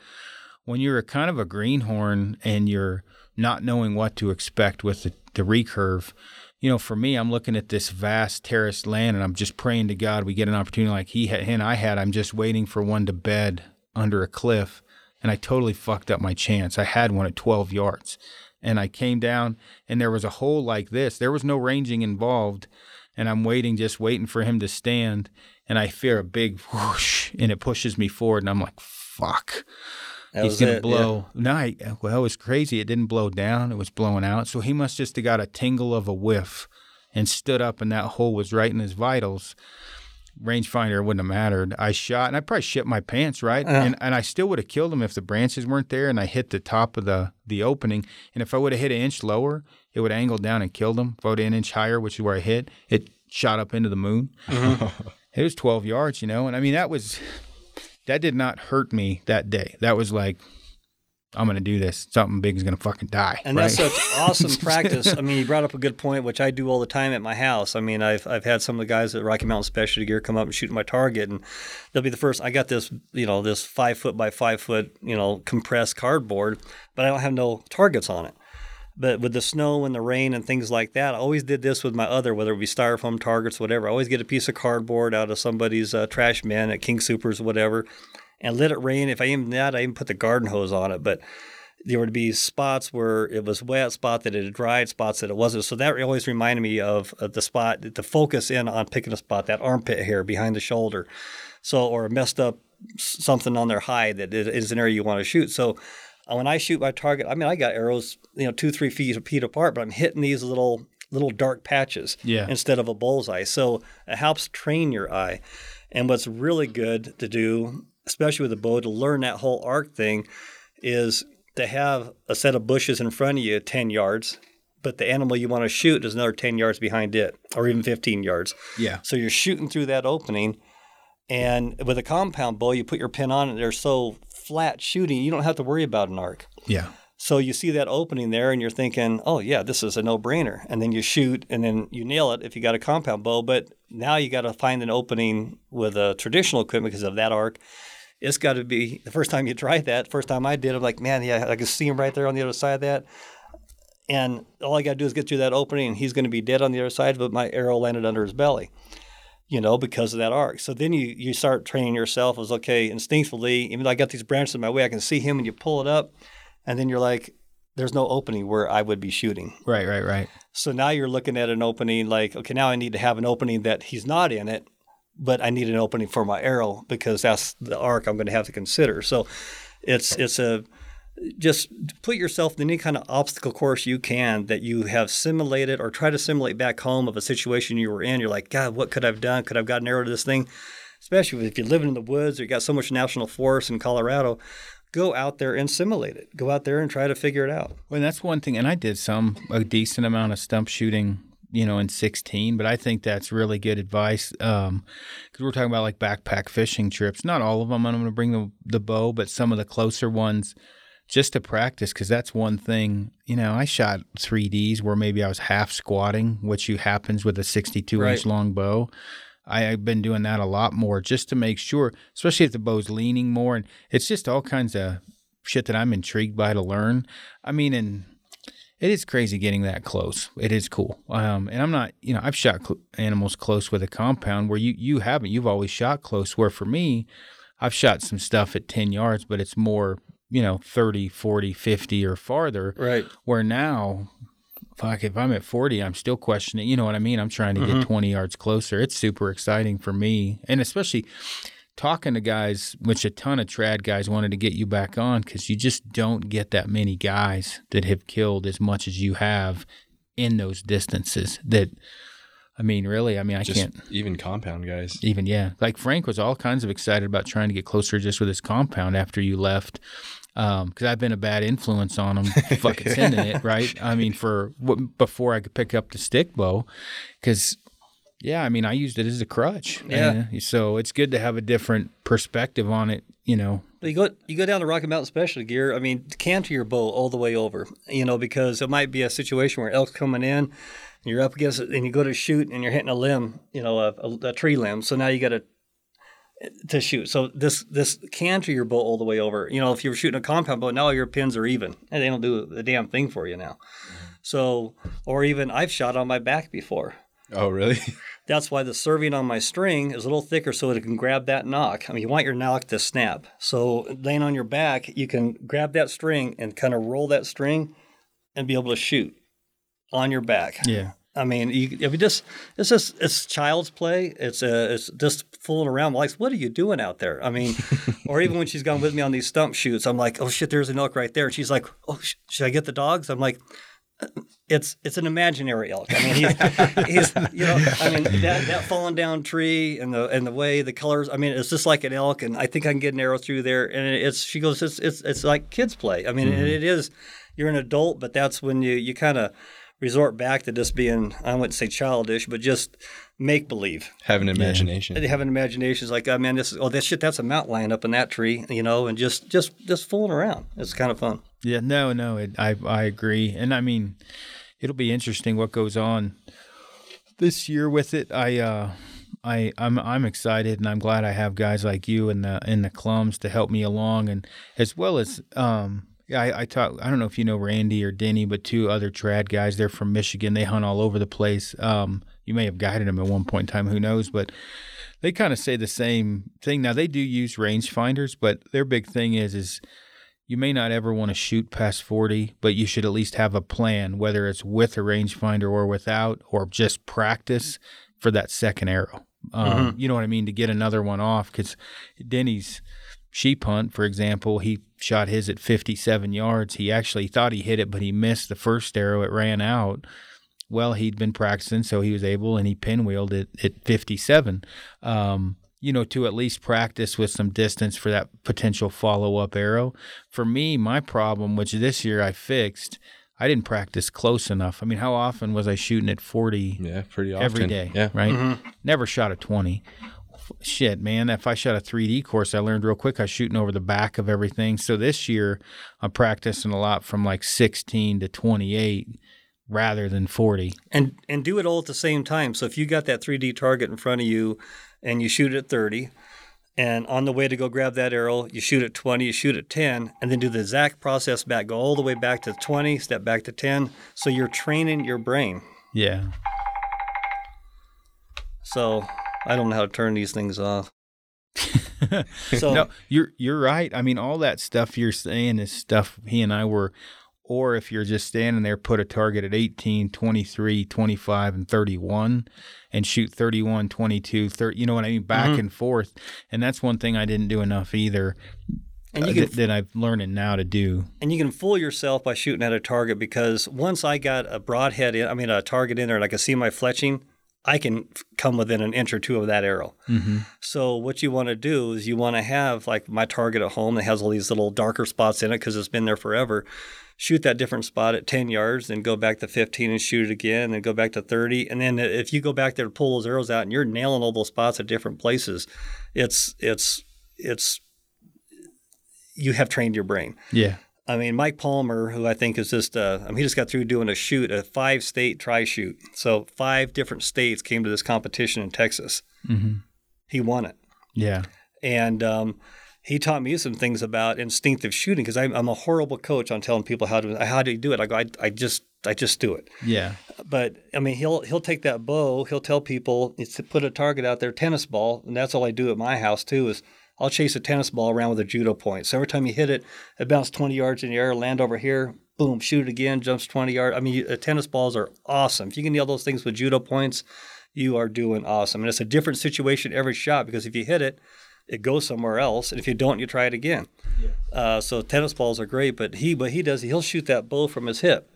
when you're a kind of a greenhorn and you're not knowing what to expect with the, the recurve, you know, for me, I'm looking at this vast terraced land and I'm just praying to God we get an opportunity like he had, and I had. I'm just waiting for one to bed under a cliff. And I totally fucked up my chance. I had one at 12 yards. And I came down and there was a hole like this. There was no ranging involved. And I'm waiting, just waiting for him to stand. And I fear a big whoosh and it pushes me forward. And I'm like, fuck That he's gonna it, yeah. blow. No, I, well, it was crazy. It didn't blow down. It was blowing out. So he must just have got a tingle of a whiff, and stood up, and that hole was right in his vitals, rangefinder wouldn't have mattered. I shot, and I probably shit my pants, right? Uh-huh. And and I still would have killed him if the branches weren't there, and I hit the top of the the opening. And if I would have hit an inch lower, it would have angled down and killed him. If I would an inch higher, which is where I hit, it shot up into the moon. [LAUGHS] it was 12 yards, you know, and I mean that was that did not hurt me that day. That was like. I'm gonna do this. Something big is gonna fucking die. And right? that's such awesome [LAUGHS] practice. I mean, you brought up a good point, which I do all the time at my house. I mean, I've I've had some of the guys at Rocky Mountain Specialty Gear come up and shoot my target, and they'll be the first. I got this, you know, this five foot by five foot, you know, compressed cardboard, but I don't have no targets on it. But with the snow and the rain and things like that, I always did this with my other, whether it be styrofoam targets, whatever. I always get a piece of cardboard out of somebody's uh, trash bin at King Supers, whatever, and let it rain. If I even that, I even put the garden hose on it. But there would be spots where it was wet, spot that it had dried, spots that it wasn't. So that always reminded me of, of the spot, to focus in on picking a spot, that armpit hair behind the shoulder. So, or messed up something on their hide that is- is an area you want to shoot. So uh, when I shoot my target, I mean, I got arrows, you know, two, three feet, feet apart, but I'm hitting these little, little dark patches Yeah. instead of a bullseye. So it helps train your eye. And what's really good to do, especially with a bow, to learn that whole arc thing, is to have a set of bushes in front of you 10 yards, but the animal you want to shoot is another 10 yards behind it, or even 15 yards. yeah, So you're shooting through that opening. And with a compound bow, you put your pin on it, they're so flat shooting, you don't have to worry about an arc. yeah, So you see that opening there and you're thinking, oh, yeah, this is a no brainer. And then you shoot and then you nail it if you got a compound bow. But now you got to find an opening with a traditional equipment because of that arc. It's got to be the first time you try that. First time I did, I'm like, man, yeah, I can see him right there on the other side of that. And all I got to do is get through that opening and he's going to be dead on the other side, but my arrow landed under his belly you know, because of that arc. So then you you start training yourself as okay, instinctively, even though I got these branches in my way, I can see him and you pull it up, and then you're like, there's no opening where I would be shooting. right, right, right. So now you're looking at an opening like, okay, now I need to have an opening that he's not in it, but I need an opening for my arrow because that's the arc I'm going to have to consider. So it's it's a just put yourself in any kind of obstacle course you can that you have simulated or try to simulate back home of a situation you were in. You're like, God, what could I've done? Could I've gotten arrow to this thing? Especially if you're living in the woods or you got so much national forest in Colorado, go out there and simulate it. Go out there and try to figure it out. Well, that's one thing, and I did some a decent amount of stump shooting, you know, in 16. But I think that's really good advice um, because we're talking about like backpack fishing trips. Not all of them. I'm going to bring the the bow, but some of the closer ones, just to practice. Because that's one thing. You know, I shot 3ds where maybe I was half squatting, which you happens with a 62 Right. inch long bow. I, I've been doing that a lot more just to make sure, especially if the bow's leaning more, and it's just all kinds of shit that I'm intrigued by to learn. I mean, and it is crazy getting that close. It is cool. Um, and I'm not, you know, I've shot cl- animals close with a compound where you you haven't. You've always shot close. Where for me, I've shot some stuff at 10 yards, but it's more, you know, 30, 40, 50 or farther. Right. Where now, fuck, if I'm at 40, I'm still questioning. You know what I mean? I'm trying to get 20 yards closer. It's super exciting for me. And especially talking to guys, which a ton of trad guys wanted to get you back on because you just don't get that many guys that have killed as much as you have in those distances. That, I mean, really, I mean, I Just can't even compound guys. even yeah like frank was all kinds of excited about trying to get closer just with his compound after you left um, because i've been a bad influence on him [LAUGHS] fucking sending it right i mean for before i could pick up the stick bow because yeah i mean i used it as a crutch Yeah. And uh, so it's good to have a different perspective on it you know You go you go down to Rocky Mountain Specialty Gear. I mean, canter your bow all the way over. You know, because it might be a situation where elk's coming in, and you're up against it, and you go to shoot, and you're hitting a limb, you know, a, a, a tree limb. So now you got to to shoot. So this this canter your bow all the way over. You know, if you were shooting a compound bow, now your pins are even, and they don't do a damn thing for you now. Mm-hmm. So, or even I've shot on my back before. Oh, really? [LAUGHS] That's why the serving on my string is a little thicker so it can grab that nock. I mean, you want your nock to snap. So laying on your back, you can grab that string and kind of roll that string and be able to shoot on your back. yeah I mean, you, if you just it's just it's child's play. It's uh, it's just fooling around. Like, what are you doing out there? I mean, [LAUGHS] or even when she's gone with me on these stump shoots, I'm like, oh shit, there's an elk right there, and she's like, oh, sh- should I get the dogs? I'm like, it's it's an imaginary elk. I mean, he's, he's you know, I mean that, that fallen down tree and the and the way the colors. I mean, it's just like an elk, and I think I can get an arrow through there. And it's she goes, it's it's it's like kids play. I mean, mm-hmm. it is. You're an adult, but that's when you you kind of resort back to just being I wouldn't say childish, but just make believe. Have an imagination. Yeah. Have an imagination. It's like, oh man, this oh that shit, that's a mountain lion up in that tree, you know, and just just just fooling around. It's kind of fun. Yeah, no, no, it, I I agree, and I mean, it'll be interesting what goes on this year with it. I uh, I I'm I'm excited, and I'm glad I have guys like you and the in the Clums to help me along, and as well as um I, I talk. I don't know if you know Randy or Denny, but two other trad guys. They're from Michigan. They hunt all over the place. Um, you may have guided them at one point in time. Who knows? But they kind of say the same thing. Now they do use rangefinders, but their big thing is is you may not ever want to shoot past 40, but you should at least have a plan, whether it's with a rangefinder or without, or just practice for that second arrow. Um, mm-hmm. You know what I mean? To get another one off, because Denny's sheep hunt, for example, he shot his at 57 yards. He actually thought he hit it, but he missed the first arrow. It ran out. Well, he'd been practicing, so he was able, and he pinwheeled it at 57. Um, you know, to at least practice with some distance for that potential follow up arrow. For me, my problem, which this year I fixed, I didn't practice close enough. I mean, how often was I shooting at 40? Yeah, pretty often. Every day. Yeah. Right? Mm-hmm. Never shot a 20 shit, man, if I shot a 3D course, I learned real quick I was shooting over the back of everything. So this year, I'm practicing a lot from like 16 to 28 rather than 40. And and do it all at the same time. So if you got that 3D target in front of you and you shoot at 30, and on the way to go grab that arrow, you shoot at 20, you shoot at 10, and then do the exact process back. Go all the way back to 20, step back to 10. So you're training your brain. Yeah. So I don't know how to turn these things off. [LAUGHS] so no, you're you're right. I mean, all that stuff you're saying is stuff he and I were or if you're just standing there put a target at 18 23 25 and 31 and shoot 31 22 30 you know what i mean back mm-hmm. and forth and that's one thing i didn't do enough either and you uh, can, that, that i'm learning now to do and you can fool yourself by shooting at a target because once i got a broadhead in i mean a target in there and i can see my fletching I can come within an inch or two of that arrow. Mm-hmm. So what you want to do is you want to have like my target at home that has all these little darker spots in it because it's been there forever. Shoot that different spot at 10 yards, then go back to 15 and shoot it again, then go back to 30. And then if you go back there to pull those arrows out and you're nailing all those spots at different places, it's it's it's you have trained your brain. Yeah. I mean, Mike Palmer, who I think is just, uh, I mean, he just got through doing a shoot, a five state try shoot. So five different states came to this competition in Texas. Mm-hmm. He won it. Yeah. And um, he taught me some things about instinctive shooting because I'm, I'm, a horrible coach on telling people how to how do you do it. I go, I, I just I just do it. Yeah. But I mean, he'll he'll take that bow. He'll tell people to put a target out there, tennis ball, and that's all I do at my house too. Is I'll chase a tennis ball around with a judo point. So every time you hit it, it bounces 20 yards in the air, land over here, boom, shoot it again, jumps 20 yards. I mean, tennis balls are awesome. If you can nail those things with judo points, you are doing awesome. And it's a different situation every shot because if you hit it, it goes somewhere else, and if you don't, you try it again. Yeah. Uh, so tennis balls are great, but he what he does, he'll shoot that bow from his hip.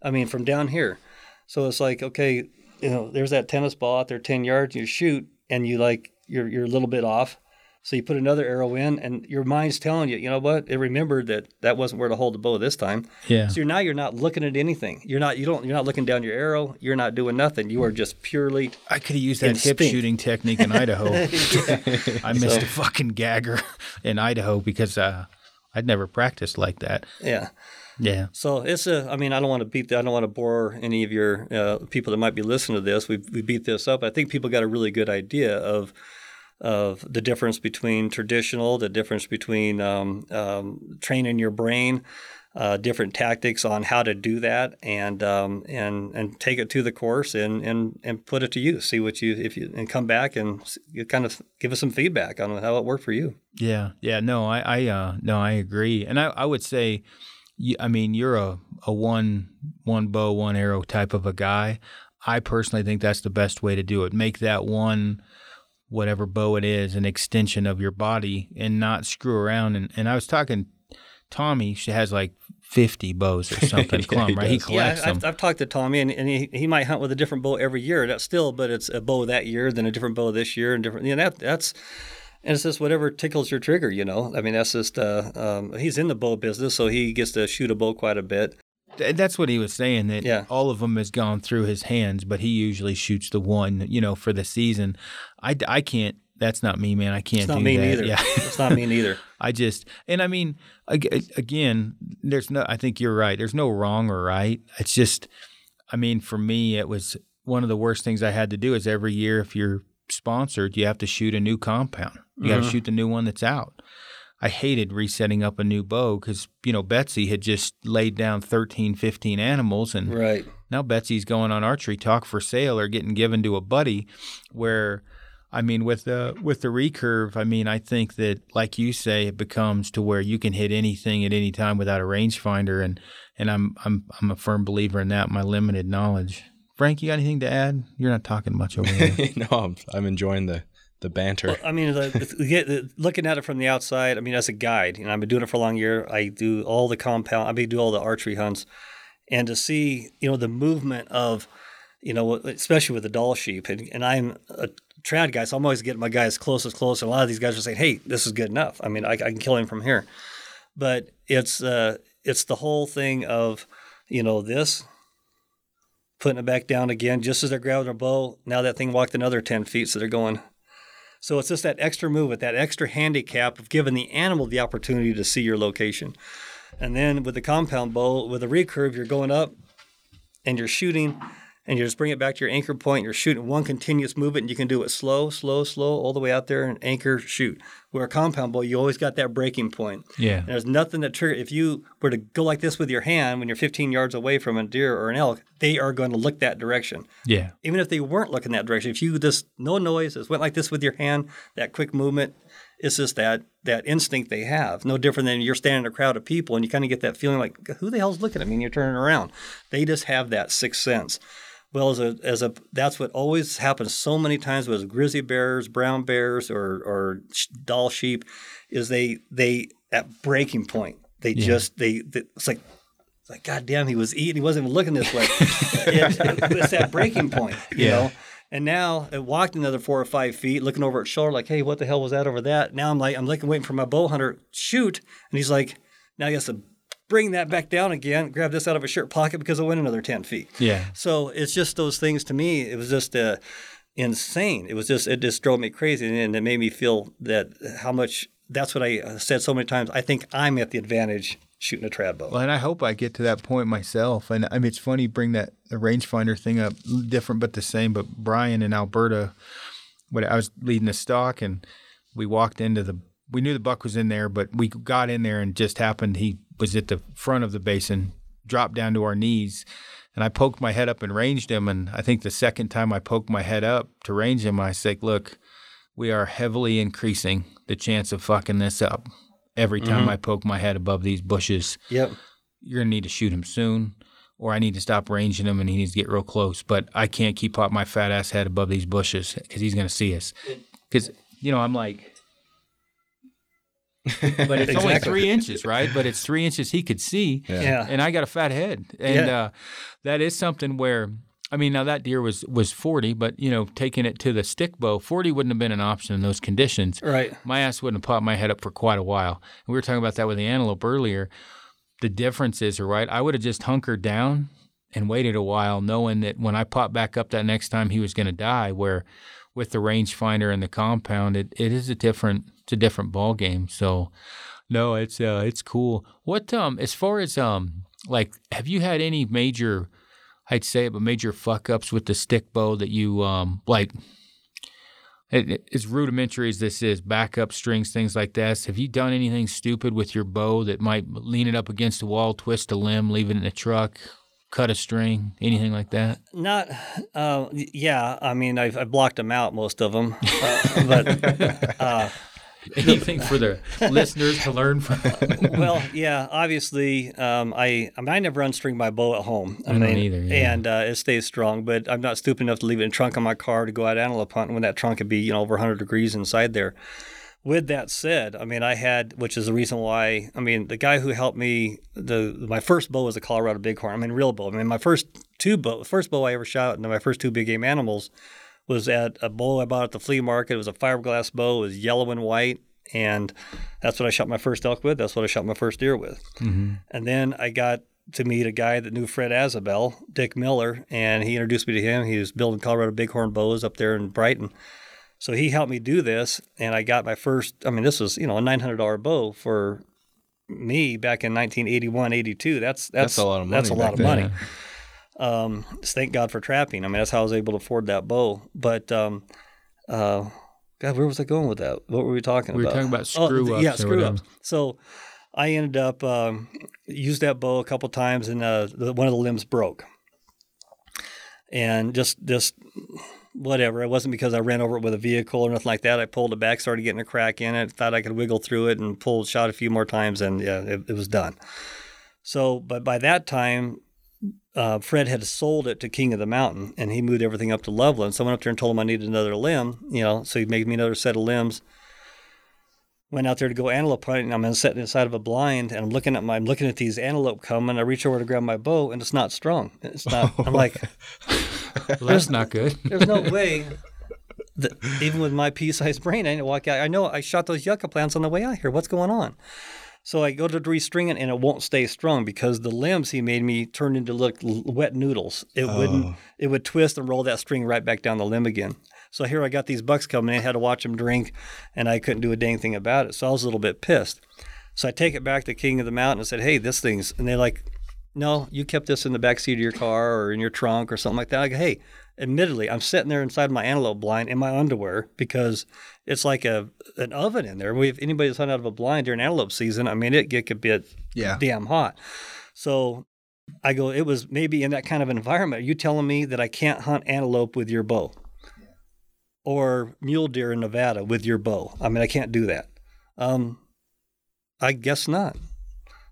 I mean, from down here. So it's like, okay, you know, there's that tennis ball out there, ten yards, you shoot, and you like you're you're a little bit off, so you put another arrow in, and your mind's telling you, you know what? It remembered that that wasn't where to hold the bow this time. Yeah. So you're, now you're not looking at anything. You're not you don't you're not looking down your arrow. You're not doing nothing. You are just purely. I could have used that instinct. hip shooting technique in Idaho. [LAUGHS] [LAUGHS] I missed so. a fucking gagger [LAUGHS] in Idaho because uh, I'd never practiced like that. Yeah. Yeah. So it's a. I mean, I don't want to beat. The, I don't want to bore any of your uh, people that might be listening to this. We we beat this up. I think people got a really good idea of of the difference between traditional, the difference between um, um, training your brain, uh, different tactics on how to do that, and um, and and take it to the course and and and put it to use. See what you if you and come back and you kind of give us some feedback on how it worked for you. Yeah, yeah, no, I, I uh, no, I agree, and I, I would say, I mean, you're a a one one bow one arrow type of a guy. I personally think that's the best way to do it. Make that one whatever bow it is, an extension of your body and not screw around. And, and I was talking Tommy she has like 50 bows or [LAUGHS] something Yeah, Clum, he right? He does. collects yeah, them. I've, I've talked to Tommy, and, and he, he might hunt with a different bow every year. That's still, but it's a bow that year, then a different bow this year, and different. You know, that that's and it's just whatever tickles your trigger. You know, I mean, that's just. Uh, um, he's in the bow business, so he gets to shoot a bow quite a bit. Th- That's what he was saying. That Yeah. all of them has gone through his hands, but he usually shoots the one, you know, for the season. I, I can't. That's not me, man. I can't It's not me that. neither. Yeah. it's not me neither. [LAUGHS] I just, and I mean, again, there's no, I think you're right. There's no wrong or right. It's just, I mean, for me, it was one of the worst things I had to do is every year, if you're sponsored, you have to shoot a new compound. You got to mm-hmm. shoot the new one that's out. I hated resetting up a new bow because, you know, Betsy had just laid down 13, 15 animals and Right. now Betsy's going on archery talk for sale or getting given to a buddy where I mean with the with the recurve, I mean I think that like you say it becomes to where you can hit anything at any time without a rangefinder and and I'm I'm I'm a firm believer in that, my limited knowledge. Frank, you got anything to add? You're not talking much over [LAUGHS] there. no, I'm, I'm enjoying the the banter. I mean, looking at it from the outside, I mean, as a guide, you know, I've been doing it for a long year. I do all the compound, I mean, do all the archery hunts, and to see, you know, the movement of, you know, especially with the Dall sheep, and, and I'm a trad guy, so I'm always getting my guys close as close. And a lot of these guys are saying, "Hey, this is good enough. I mean, I, I can kill him from here," but it's uh, it's the whole thing of, you know, this. Putting it back down again, just as they're grabbing their bow. Now that thing walked another ten feet, so they're going so it's just that extra movement, that extra handicap of giving the animal the opportunity to see your location. And then with the compound bow, with a recurve, you're going up and you're shooting and you just bring it back to your anchor point. You're shooting one continuous movement and you can do it slow, slow, slow, all the way out there and anchor, shoot. Where a compound bow, you always got that breaking point. yeah. And there's nothing that trigger. If you were to go like this with your hand when you're 15 yards away from a deer or an elk, they are going to look that direction Yeah. even if they weren't looking that direction, if you just no noise, just went like this with your hand, that quick movement, it's just that that instinct they have. No different than you're standing in a crowd of people and you kind of get that feeling like, who the hell's looking at me? And you're turning around. They just have that sixth sense. Well, as a as a that's what always happens so many times with grizzly bears, brown bears, or or Dall sheep, is they they at breaking point. They Yeah. just they, they it's like it's like God damn, he was eating. He wasn't even looking this way. [LAUGHS] it, it's that breaking point, you Yeah. know. And now it walked another four or five feet, looking over at shoulder, like, hey, what the hell was that over that? Now I'm like, I'm looking, waiting for my bow hunter shoot, and he's like, now he has to bring that back down again, grab this out of a shirt pocket because it went another ten feet. Yeah. So it's just those things to me. It was just uh, insane. It was just it just drove me crazy, and it made me feel that how much. That's what I uh, said so many times. I think I'm at the advantage shooting a trad bow. Well, and I hope I get to that point myself. And I mean, it's funny you bring that the rangefinder thing up, different but the same. But Brian in Alberta, when I was leading the stock, and we walked into the, we knew the buck was in there, but we got in there and just happened he was at the front of the basin, dropped down to our knees, and I poked my head up and ranged him. And I think the second time I poked my head up to range him, I said, "Look, we are heavily increasing the chance of fucking this up." Every time mm-hmm. I poke my head above these bushes, Yep. you're gonna need to shoot him soon, or I need to stop ranging him and he needs to get real close. But I can't keep up my fat ass head above these bushes because he's gonna see us. Because you know I'm like, [LAUGHS] but it's only three inches, right? But it's three inches he could see, Yeah. and I got a fat head, and Yeah. uh, that is something where. I mean, now that deer was was 40, but you know, taking it to the stick bow, 40 wouldn't have been an option in those conditions Right. my ass wouldn't have popped my head up for quite a while. And we were talking about that with the antelope earlier. The difference is, right? I would have just hunkered down and waited a while, knowing that when I popped back up that next time, he was going to die. Where with the rangefinder and the compound, it, it is a different it's a different ball game. So no, it's uh it's cool. What um as far as um like have you had any major I'd say it, but major fuck ups with the stick bow that you um like it, as rudimentary as this is, backup strings, things like this. Have you done anything stupid with your bow that might lean it up against a wall, twist a limb, leave it in the truck, cut a string, anything like that? Not, uh, yeah. I mean, I've, I've blocked them out, most of them. Uh, but [LAUGHS] uh, [LAUGHS] Anything for the listeners to learn from? [LAUGHS] well, yeah. Obviously, um, I I, mean, I never unstring my bow at home. I, I don't mean, either, yeah. and uh, it stays strong. But I'm not stupid enough to leave it in the trunk of my car to go out antelope hunting when that trunk could be you know over 100 degrees inside there. with that said, I mean, I had, which is the reason why. I mean, the guy who helped me, the my first bow was a Colorado Bighorn. I mean, real bow. I mean, my first two bow, the first bow I ever shot, and then my first two big game animals, was at a bow I bought at the flea market. It was a fiberglass bow. It was yellow and white, and that's what I shot my first elk with. That's what I shot my first deer with. Mm-hmm. And then I got to meet a guy that knew Fred Asbell, Dick Miller, and he introduced me to him. He was building Colorado Bighorn bows up there in Brighton. So he helped me do this, and I got my first. I mean, this was you know a nine hundred dollar bow for me back in 1981, 82. That's that's, That's a lot of money. That's a lot of then. money. Um, thank God for trapping. I mean, that's how I was able to afford that bow. But um, uh, God, where was I going with that? What were we talking about? We were talking about Oh, screw ups yeah, screw ups. So I ended up um, used that bow a couple times, and uh, the, one of the limbs broke, and just just whatever. It wasn't because I ran over it with a vehicle or nothing like that. I pulled it back, started getting a crack in it, thought I could wiggle through it, and pulled shot a few more times, and yeah, it, it was done. So, but by that time, uh, Fred had sold it to King of the Mountain, and he moved everything up to Loveland. So I went up there and told him I needed another limb, you know. So he made me another set of limbs. Went out there to go antelope hunting. I'm sitting inside of a blind, and I'm looking at my, I'm looking at these antelope coming. I reach over to grab my bow, and it's not strung. It's not. [LAUGHS] I'm like, Well, that's not good. [LAUGHS] there's no way. That, even with my pea-sized brain, I didn't walk out. I know I shot those yucca plants on the way out here. What's going on? So I go to restring it, and it won't stay strung because the limbs he made me turn into look wet noodles. It wouldn't. Oh. It would twist and roll that string right back down the limb again. So here I got these bucks coming in, had to watch them drink, and I couldn't do a dang thing about it. So I was a little bit pissed. So I take it back to King of the Mountain and said, "Hey, this thing's," and they're like, "No, you kept this in the back seat of your car or in your trunk or something like that." I go, "Hey." Admittedly, I'm sitting there inside my antelope blind in my underwear because it's like a an oven in there. If anybody's hunted out of a blind during antelope season, I mean, it get a bit Yeah. damn hot. So I go, it was maybe in that kind of environment. Are you telling me that I can't hunt antelope with your bow or mule deer in Nevada with your bow? I mean, I can't do that. Um, I guess not.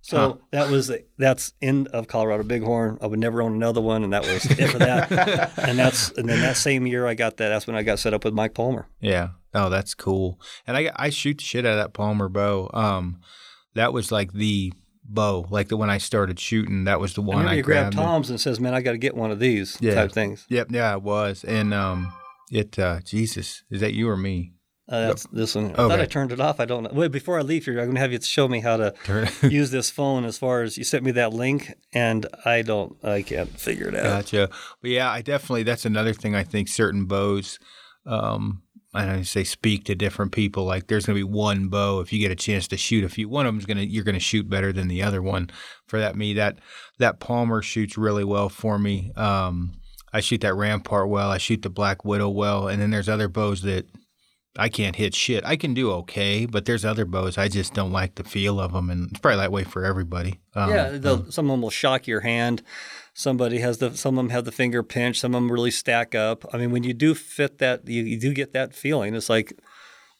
So Huh. that was that's end of Colorado Bighorn. I would never own another one, and that was it for that. [LAUGHS] and that's and then that same year I got that. That's when I got set up with Mike Palmer. Yeah. Oh, that's cool. And I I shoot the shit out of that Palmer bow. Um, that was like the bow. Like the when I started shooting, that was the one I, grabbed grabbed. Tom's and says, "Man, I got to get one of these Yeah. type things." Yep. Yeah, it was. And um, it uh, Jesus, is that you or me? Uh, that's this one. I thought I turned it off. I don't know. Wait, before I leave here, I'm gonna have you show me how to [LAUGHS] [LAUGHS] use this phone. As far as you sent me that link, and I don't, I can't figure it out. Gotcha. But yeah, I definitely that's another thing I think certain bows um I say speak to different people. Like there's gonna be one bow if you get a chance to shoot a few one of them's gonna you're gonna shoot better than the other one. For that me that that Palmer shoots really well for me. Um I shoot that Rampart well, I shoot the Black Widow well, and then there's other bows that I can't hit shit. I can do okay, but there's other bows I just don't like the feel of them, and it's probably that way for everybody. Um, yeah, the, some of them will shock your hand. Somebody has the, some of them have the finger pinch. Some of them really stack up. I mean, when you do fit that, you, you do get that feeling. It's like,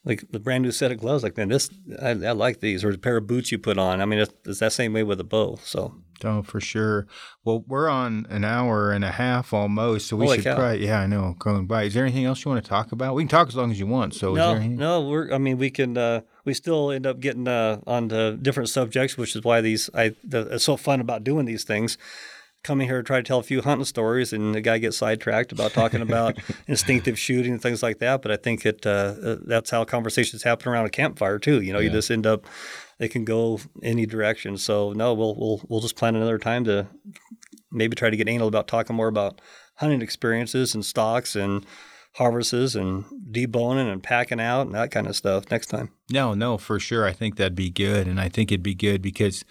like the brand new set of gloves. Like, man, this I, I like these. Or the pair of boots you put on. I mean, it's, it's that same way with a bow. So Oh, for sure. Well, we're on an hour and a half almost, so we Holy should cow. probably. Yeah, I know, going by. Is there anything else you want to talk about? We can talk as long as you want. So, is no, no, we're. I mean, we can. Uh, we still end up getting uh, onto different subjects, which is why these. I. The, it's so fun about doing these things. Coming here to try to tell a few hunting stories, and the guy gets sidetracked about talking about [LAUGHS] instinctive shooting and things like that. But I think it. Uh, uh, that's how conversations happen around a campfire too. You know, you just end up. They can go any direction. So no, we'll we'll we'll just plan another time to maybe try to get anal about talking more about hunting experiences and stocks and harvests and deboning and packing out and that kind of stuff next time. No, no, for sure. I think that'd be good, and I think it'd be good because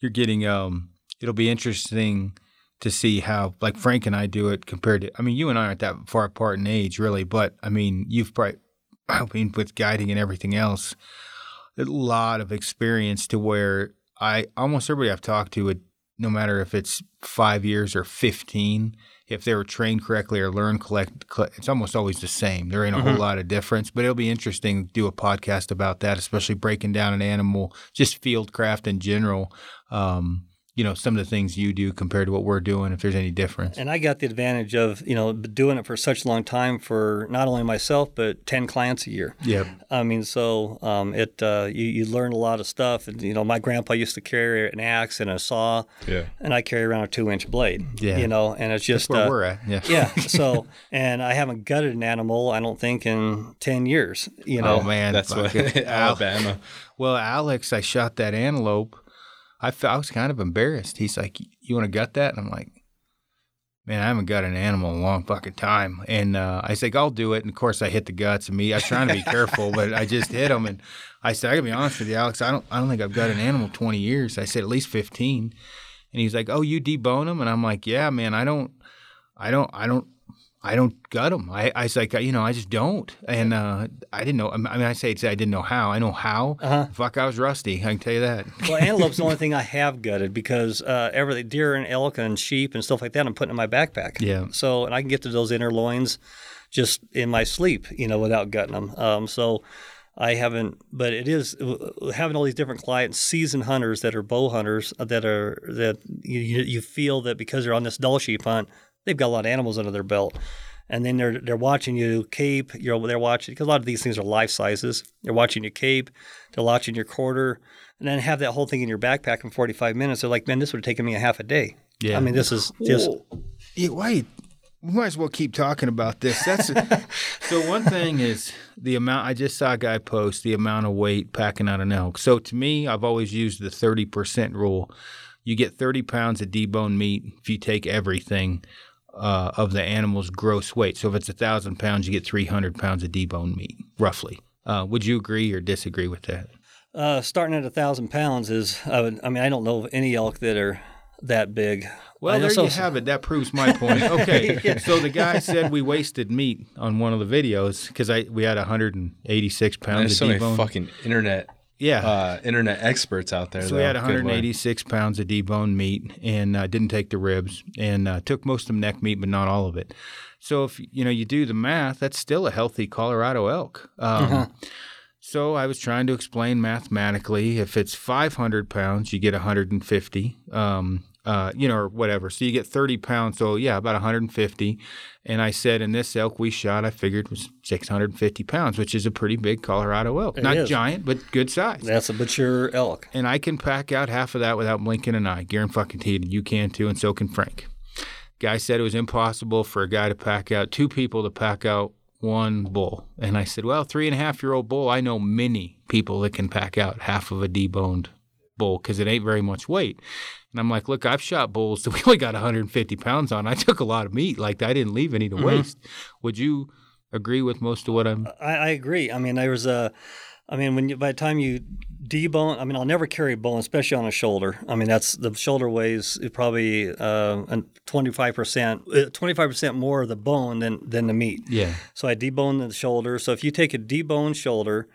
you're getting. Um, it'll be interesting to see how, like Frank and I do it compared to. I mean, you and I aren't that far apart in age, really, but I mean, you've probably. [LAUGHS] I mean, with guiding and everything else, a lot of experience to where I almost everybody I've talked to would, no matter if it's five years or fifteen, if they were trained correctly or learned collect, cl- it's almost always the same. There ain't a whole lot of difference, but it'll be interesting to do a podcast about that, especially breaking down an animal, just field craft in general. Um, you know, some of the things you do compared to what we're doing, if there's any difference. And I got the advantage of, you know, doing it for such a long time for not only myself, but 10 clients a year. Yeah. I mean, so um, it uh, you, you learn a lot of stuff. And, you know, my grandpa used to carry an axe and a saw, Yeah. and I carry around a two inch blade. Yeah. You know, and it's just. That's where uh, we're at. Yeah. yeah. [LAUGHS] So, and I haven't gutted an animal, I don't think, in 10 years. You know, Oh man, That's what [LAUGHS] Alabama. Well, Alex, I shot that antelope. I, fe- I was kind of embarrassed. He's like, "You want to gut that?" And I'm like, "Man, I haven't gutted an animal in a long fucking time." And uh, I was like, "I'll do it." And of course, I hit the guts of me. I was trying to be careful, but I just hit him. And I said, "I gotta be honest with you, Alex. I don't, I don't think I've got an animal 20 years." I said, "At least 15." And he's like, "Oh, you debone them?" And I'm like, "Yeah, man. I don't, I don't, I don't." I don't gut them. I, I was like, you know, I just don't. And uh, I didn't know. I mean, I say it's, I didn't know how. I know how. Uh-huh. Fuck, I was rusty. I can tell you that. [LAUGHS] well, antelope's the only thing I have gutted because uh, everything, deer and elk and sheep and stuff like that, I'm putting in my backpack. Yeah. So, and I can get to those inner loins just in my sleep, you know, without gutting them. Um, so, I haven't, but it is having all these different clients, seasoned hunters that are bow hunters that are that you, you you feel that because they're on this Dall sheep hunt, they've got a lot of animals under their belt. And then they're they're watching you cape. You're they're watching because a lot of these things are life sizes. They're watching you cape. They're watching your quarter, and then have that whole thing in your backpack in 45 minutes. They're like, man, this would have taken me a half a day. Yeah. I mean, this is just Yeah, wait. We might as well keep talking about this. That's [LAUGHS] so. One thing is the amount. I just saw a guy post the amount of weight packing out an elk. So to me, I've always used the thirty percent rule. You get thirty pounds of deboned meat if you take everything uh, of the animal's gross weight. So if it's a thousand pounds, you get three hundred pounds of deboned meat, roughly. Uh, would you agree or disagree with that? uh, starting at a thousand pounds is. I would. I mean, I don't know of any elk that are that big. Well, there some- you have it. That proves my point. [LAUGHS] Okay, so the guy said we wasted meat on one of the videos because I we had 186 pounds There's of so many deboned. fucking internet yeah. uh, internet experts out there. so we had 186 pounds of deboned meat and uh, didn't take the ribs and uh, took most of the neck meat, but not all of it. So if you know you do the math, that's still a healthy Colorado elk. Um, Uh-huh. So I was trying to explain mathematically if it's 500 pounds, you get 150, um, uh, you know, or whatever. So you get 30 pounds. So yeah, about 150. And I said, in this elk we shot, I figured was 650 pounds, which is a pretty big Colorado elk. It Not is. giant, but good size. That's a mature elk. and I can pack out half of that without blinking an eye. Guaranteed, you can too, and so can Frank. Guy said it was impossible for a guy to pack out two people to pack out one bull, and I said, "Well, three and a half year old bull, I know many people that can pack out half of a deboned bull because it ain't very much weight." And I'm like, "Look, I've shot bulls that we only got 150 pounds on. I took a lot of meat, like I didn't leave any to waste." Would you agree with most of what I'm? I, I agree. I mean, there was a. I mean, when you, by the time you debone, I mean, I'll never carry a bone, especially on a shoulder. I mean, that's the shoulder weighs probably uh, twenty five percent, uh, twenty five percent more of the bone than than the meat. Yeah, So I debone the shoulder. So if you take a deboned shoulder,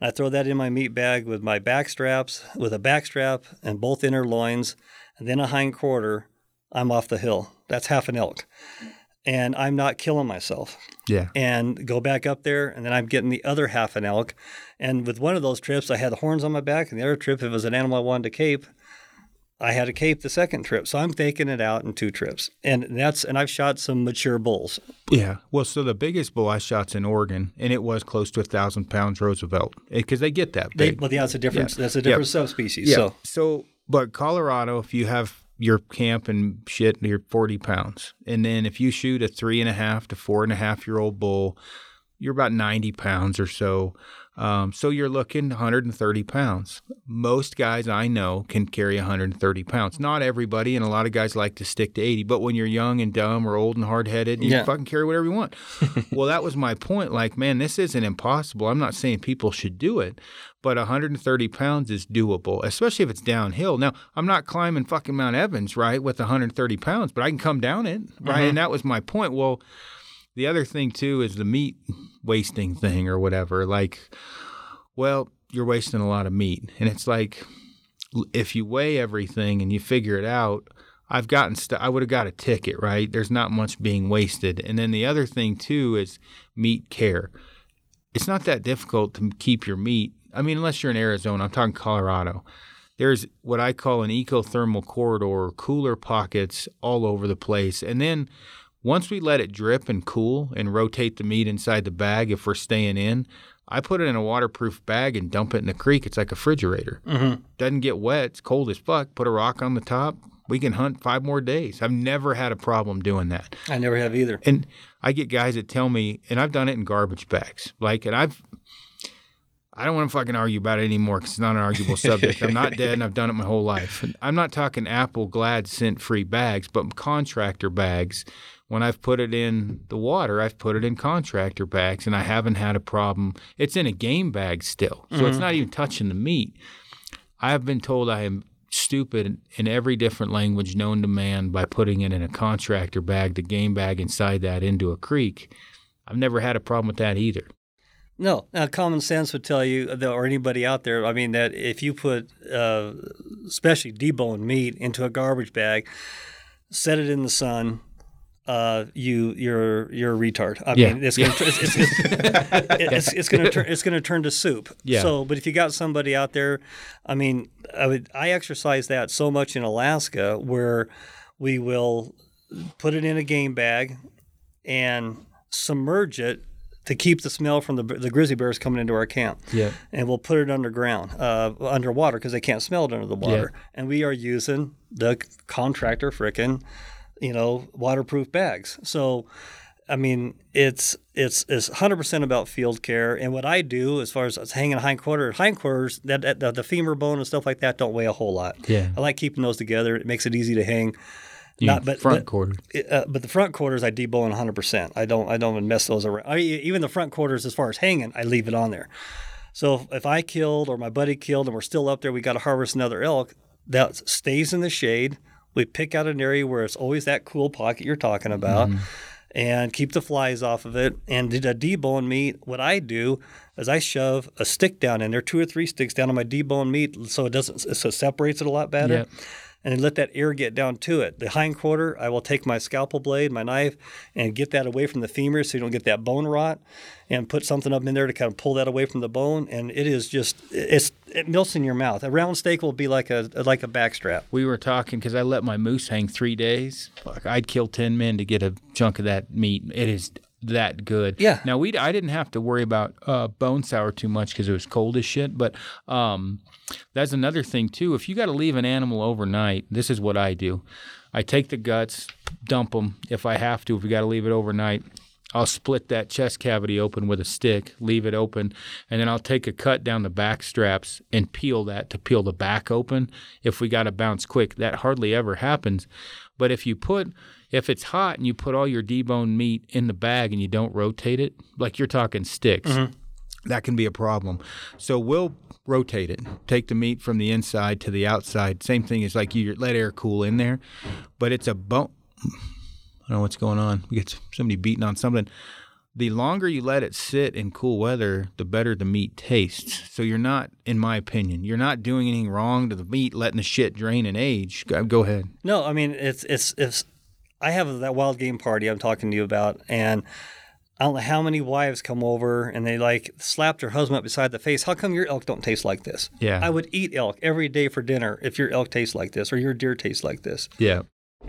I throw that in my meat bag with my back straps, with a back strap and both inner loins, and then a hind quarter, I'm off the hill. That's half an elk. And I'm not killing myself yeah, and go back up there, and then I'm getting the other half an elk. And with one of those trips, I had the horns on my back, and the other trip, it was an animal I wanted to cape, I had to cape the second trip. So I'm taking it out in two trips, and that's and I've shot some mature bulls. Yeah. Well, so the biggest bull I shot's in Oregon, and it was close to a thousand pounds Roosevelt because eh, they get that They, big. well, yeah, that's a different Yeah. that's a different subspecies. yeah. So So, but Colorado, if you have your camp and shit, you're 40 pounds, and then if you shoot a three and a half to four and a half year old bull, you're about 90 pounds or so. Um, so you're looking 130 pounds. Most guys I know can carry 130 pounds. Not everybody, and a lot of guys like to stick to 80. But when you're young and dumb or old and hard headed, you Yeah. fucking carry whatever you want. [LAUGHS] well, that was my point. Like, man, this isn't impossible. I'm not saying people should do it, but 130 pounds is doable, especially if it's downhill. Now, I'm not climbing fucking Mount Evans, right, with 130 pounds, but I can come down it, right? And that was my point. Well, the other thing too is the meat wasting thing or whatever. Like, well, you're wasting a lot of meat, and it's like if you weigh everything and you figure it out. I've gotten I would have got a ticket, right? There's not much being wasted. And then the other thing too is meat care. It's not that difficult to keep your meat. I mean, unless you're in Arizona, I'm talking Colorado. there's what I call an ecothermal corridor, cooler pockets all over the place. And then once we let it drip and cool and rotate the meat inside the bag, if we're staying in, I put it in a waterproof bag and dump it in the creek. It's like a refrigerator. Mm-hmm. Doesn't get wet. It's cold as fuck. Put a rock on the top. We can hunt five more days. I've never had a problem doing that. I never have either. And I get guys that tell me, and I've done it in garbage bags. Like, and I've, I don't want to fucking argue about it anymore because it's not an arguable subject. I'm not dead and I've done it my whole life. And I'm not talking Apple Glad scent free bags, but contractor bags. When I've put it in the water, I've put it in contractor bags and I haven't had a problem. It's in a game bag still. So it's not even touching the meat. I have been told I am stupid in every different language known to man by putting it in a contractor bag, the game bag inside that into a creek. I've never had a problem with that either. No, now common sense would tell you, or anybody out there, I mean, that if you put, uh, especially deboned meat into a garbage bag, set it in the sun, uh, you you're you're a retard. I Yeah. mean, it's gonna it's, it's, it's, [LAUGHS] it's, it's gonna turn it's gonna turn to soup. Yeah. So, but if you got somebody out there, I mean, I would I exercise that so much in Alaska where we will put it in a game bag and submerge it to keep the smell from the the grizzly bears coming into our camp Yeah. and we'll put it underground, uh, underwater, because they can't smell it under the water. Yeah. And we are using the contractor frickin', you know, waterproof bags. So, I mean, it's it's it's 100% about field care. And what I do as far as hanging hindquarter, hindquarters, that, that the, the femur bone and stuff like that don't weigh a whole lot. Yeah. I like keeping those together. It makes it easy to hang. You Not- but- front but- quarter. Uh, but the front quarters I debone 100%. I don't I don't even mess those around. I, even the front quarters as far as hanging, I leave it on there. So if, if I killed or my buddy killed and we're still up there, we got to harvest another elk. That stays in the shade. We pick out an area where it's always that cool pocket you're talking about, mm-hmm. and keep the flies off of it. And did a debone meat? What I do is I shove a stick down in there, two or three sticks down on my debone meat, so it doesn't so it separates it a lot better Yep. And then let that air get down to it. The hind quarter, I will take my scalpel blade, my knife, and get that away from the femur so you don't get that bone rot, and put something up in there to kind of pull that away from the bone. And it is just it's it melts in your mouth. A round steak will be like a like a backstrap. We were talking because I let my moose hang three days. Fuck, I'd kill ten men to get a chunk of that meat. It is that good. Yeah. Now we I didn't have to worry about uh, bone sour too much because it was cold as shit. But um, that's another thing too. If you got to leave an animal overnight, this is what I do. I take the guts, dump them if I have to. If we got to leave it overnight, I'll split that chest cavity open with a stick, leave it open, and then I'll take a cut down the back straps and peel that to peel the back open. If we got to bounce quick, that hardly ever happens. But if you put, if it's hot and you put all your deboned meat in the bag and you don't rotate it, like you're talking sticks, mm-hmm. that can be a problem. So we'll rotate it. Take the meat from the inside to the outside. Same thing as like you let air cool in there, but it's a bone. I don't know what's going on. We get somebody beating on something. The longer you let it sit in cool weather, the better the meat tastes. So you're not, in my opinion, you're not doing anything wrong to the meat, letting the shit drain and age. Go, go ahead. No, I mean it's it's it's. I have that wild game party I'm talking to you about, and I don't know how many wives come over and they like slap their husband up beside the face. How come your elk don't taste like this? Yeah. I would eat elk every day for dinner if your elk tastes like this or your deer tastes like this. Yeah.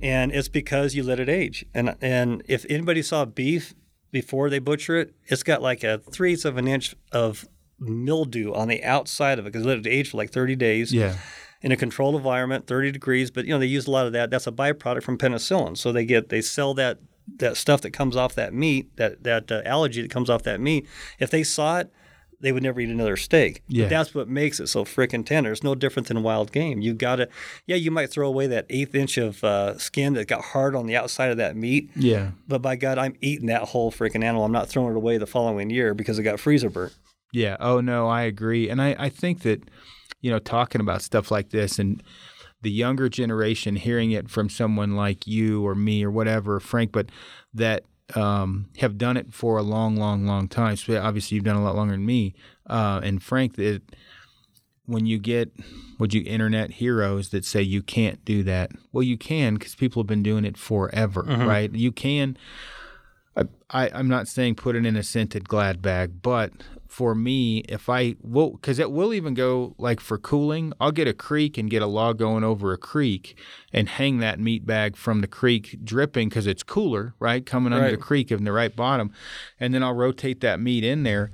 and it's because you let it age. And and if anybody saw beef before they butcher it, it's got like a three eighths of an inch of mildew on the outside of it because it let it age for like 30 days Yeah. In a controlled environment, 30 degrees. But you know they use a lot of that. That's a byproduct from penicillin. So they get they sell that that stuff that comes off that meat, that that uh, allergy that comes off that meat. If they saw it. They would never eat another steak. Yeah. But that's what makes it so freaking tender. It's no different than wild game. You got to, yeah, you might throw away that eighth inch of uh, skin that got hard on the outside of that meat, Yeah. but by God, I'm eating that whole freaking animal. I'm not throwing it away the following year because it got freezer burnt. Yeah. Oh no, I agree, and I I think that you know talking about stuff like this and the younger generation hearing it from someone like you or me or whatever, Frank, but that um, have done it for a long, long, long time. So obviously, you've done a lot longer than me, uh, and Frank, that when you get would you internet heroes that say you can't do that well you can because people have been doing it forever right you can I, I'm not saying put it in a scented glad bag, but for me, if I will, because it will even go like for cooling, I'll get a creek and get a log going over a creek and hang that meat bag from the creek dripping because it's cooler, right? Coming under Right. the creek in the right bottom. And then I'll rotate that meat in there.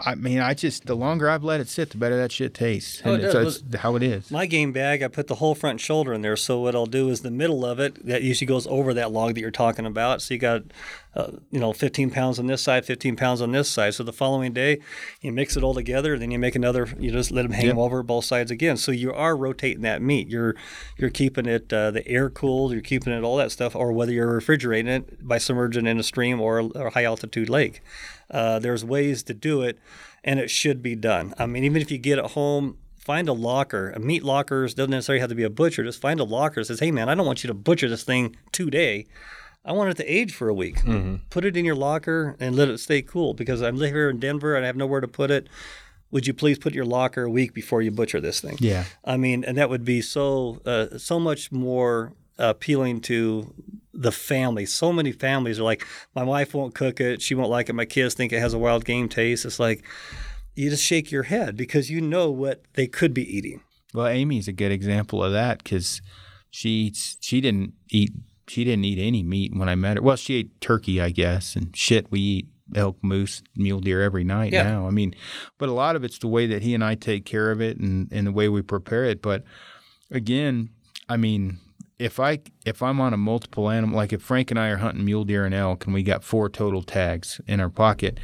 I mean, I just, the longer I've let it sit, the better that shit tastes. Oh, it And does. so it's how it is. My game bag, I put the whole front shoulder in there. So what I'll do is the middle of it that usually goes over that log that you're talking about. So you got, uh, you know, 15 pounds on this side, 15 pounds on this side. So the following day, you mix it all together. Then you make another. You just let them hang Yep. them over both sides again. So you are rotating that meat. You're you're keeping it uh, the air cooled. You're keeping it all that stuff. Or whether you're refrigerating it by submerging in a stream or a, or a high altitude lake. Uh, there's ways to do it, and it should be done. I mean, even if you get it home, find a locker. A meat lockers doesn't necessarily have to be a butcher. Just find a locker that says, "Hey, man, I don't want you to butcher this thing today. I want it to age for a week. Put it in your locker and let it stay cool because I'm live here in Denver and I have nowhere to put it. Would you please put your locker a week before you butcher this thing? Yeah. I mean, and that would be so uh, so much more appealing to the family. So many families are like, my wife won't cook it, she won't like it. My kids think it has a wild game taste. It's like you just shake your head because you know what they could be eating. Well, Amy's a good example of that because she she didn't eat she didn't eat any meat when I met her. Well, she ate turkey, I guess, and shit. We eat elk, moose, mule deer every night Yeah. now. I mean, but a lot of it's the way that he and I take care of it and, and the way we prepare it. But again, I mean, if I if I'm on a multiple animal, like if Frank and I are hunting mule deer and elk, and we got four total tags in our pocket.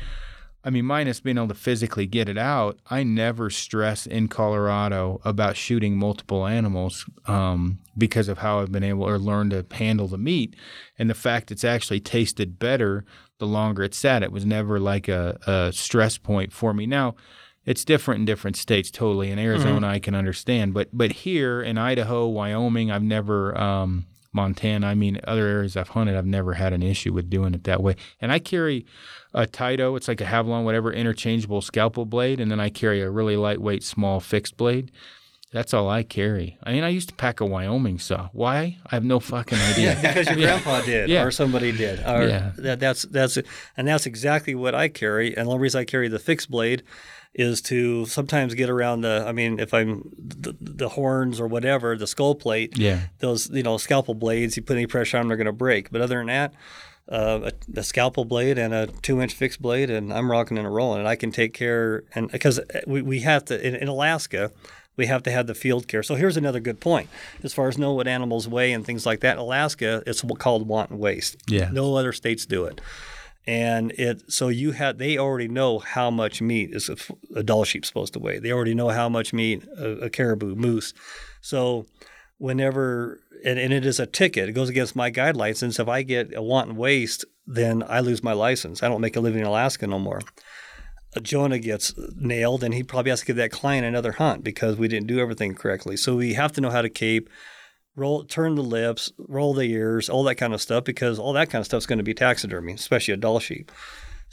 I mean, minus being able to physically get it out, I never stress in Colorado about shooting multiple animals um, because of how I've been able or learned to handle the meat and the fact it's actually tasted better the longer it sat. It was never like a, a stress point for me. Now, it's different in different states totally. In Arizona, I can understand, but but here in Idaho, Wyoming, I've never. Um, Montana, I mean, other areas I've hunted, I've never had an issue with doing it that way. And I carry a Taito, it's like a Havalon, whatever, interchangeable scalpel blade, and then I carry a really lightweight, small fixed blade. That's all I carry. I mean, I used to pack a Wyoming saw. Why? I have no fucking [LAUGHS] idea. because your grandpa did Yeah. or somebody did. Or Yeah. that, that's that's and that's exactly what I carry. And the only reason I carry the fixed blade is to sometimes get around the. I mean, if I'm the, the horns or whatever, the skull plate. Yeah. Those you know scalpel blades. You put any pressure on them, they're going to break. But other than that. Uh, a, a scalpel blade and a two-inch fixed blade, and I'm rocking and rolling, and I can take care. And because we, we have to in, in Alaska, we have to have the field care. So here's another good point as far as know what animals weigh and things like that. Alaska, it's called wanton waste. Yeah. No other states do it. And it so you had they already know how much meat is a, a Dall sheep supposed to weigh. They already know how much meat a, a caribou, moose. So whenever and, and it is a ticket, it goes against my guidelines. And so if I get a wanton waste, then I lose my license. I don't make a living in Alaska no more. Uh, Jonah gets nailed, and he probably has to give that client another hunt because we didn't do everything correctly. So we have to know how to cape, roll, turn the lips, roll the ears, all that kind of stuff, because all that kind of stuff is going to be taxidermy, especially a Dall sheep.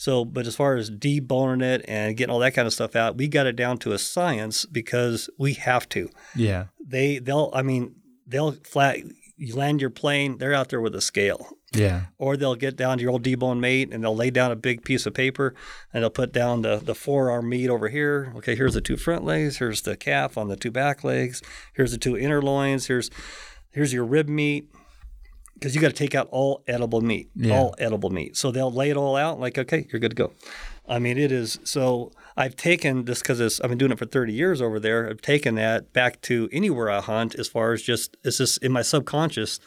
So, but as far as deboning it and getting all that kind of stuff out, we got it down to a science because we have to. Yeah. They, they'll, I mean, they'll flat. You land your plane, they're out there with a scale Yeah. or they'll get down to your old debone mate and they'll lay down a big piece of paper and they'll put down the, the forearm meat over here. Okay, here's the two front legs, here's the calf on the two back legs, here's the two inner loins, here's here's your rib meat. Because you got to take out all edible meat, Yeah. all edible meat. So they'll lay it all out, like, okay, you're good to go. I mean, it is so. I've taken this because I've been doing it for 30 years over there. I've taken that back to anywhere I hunt, as far as just it's just in my subconscious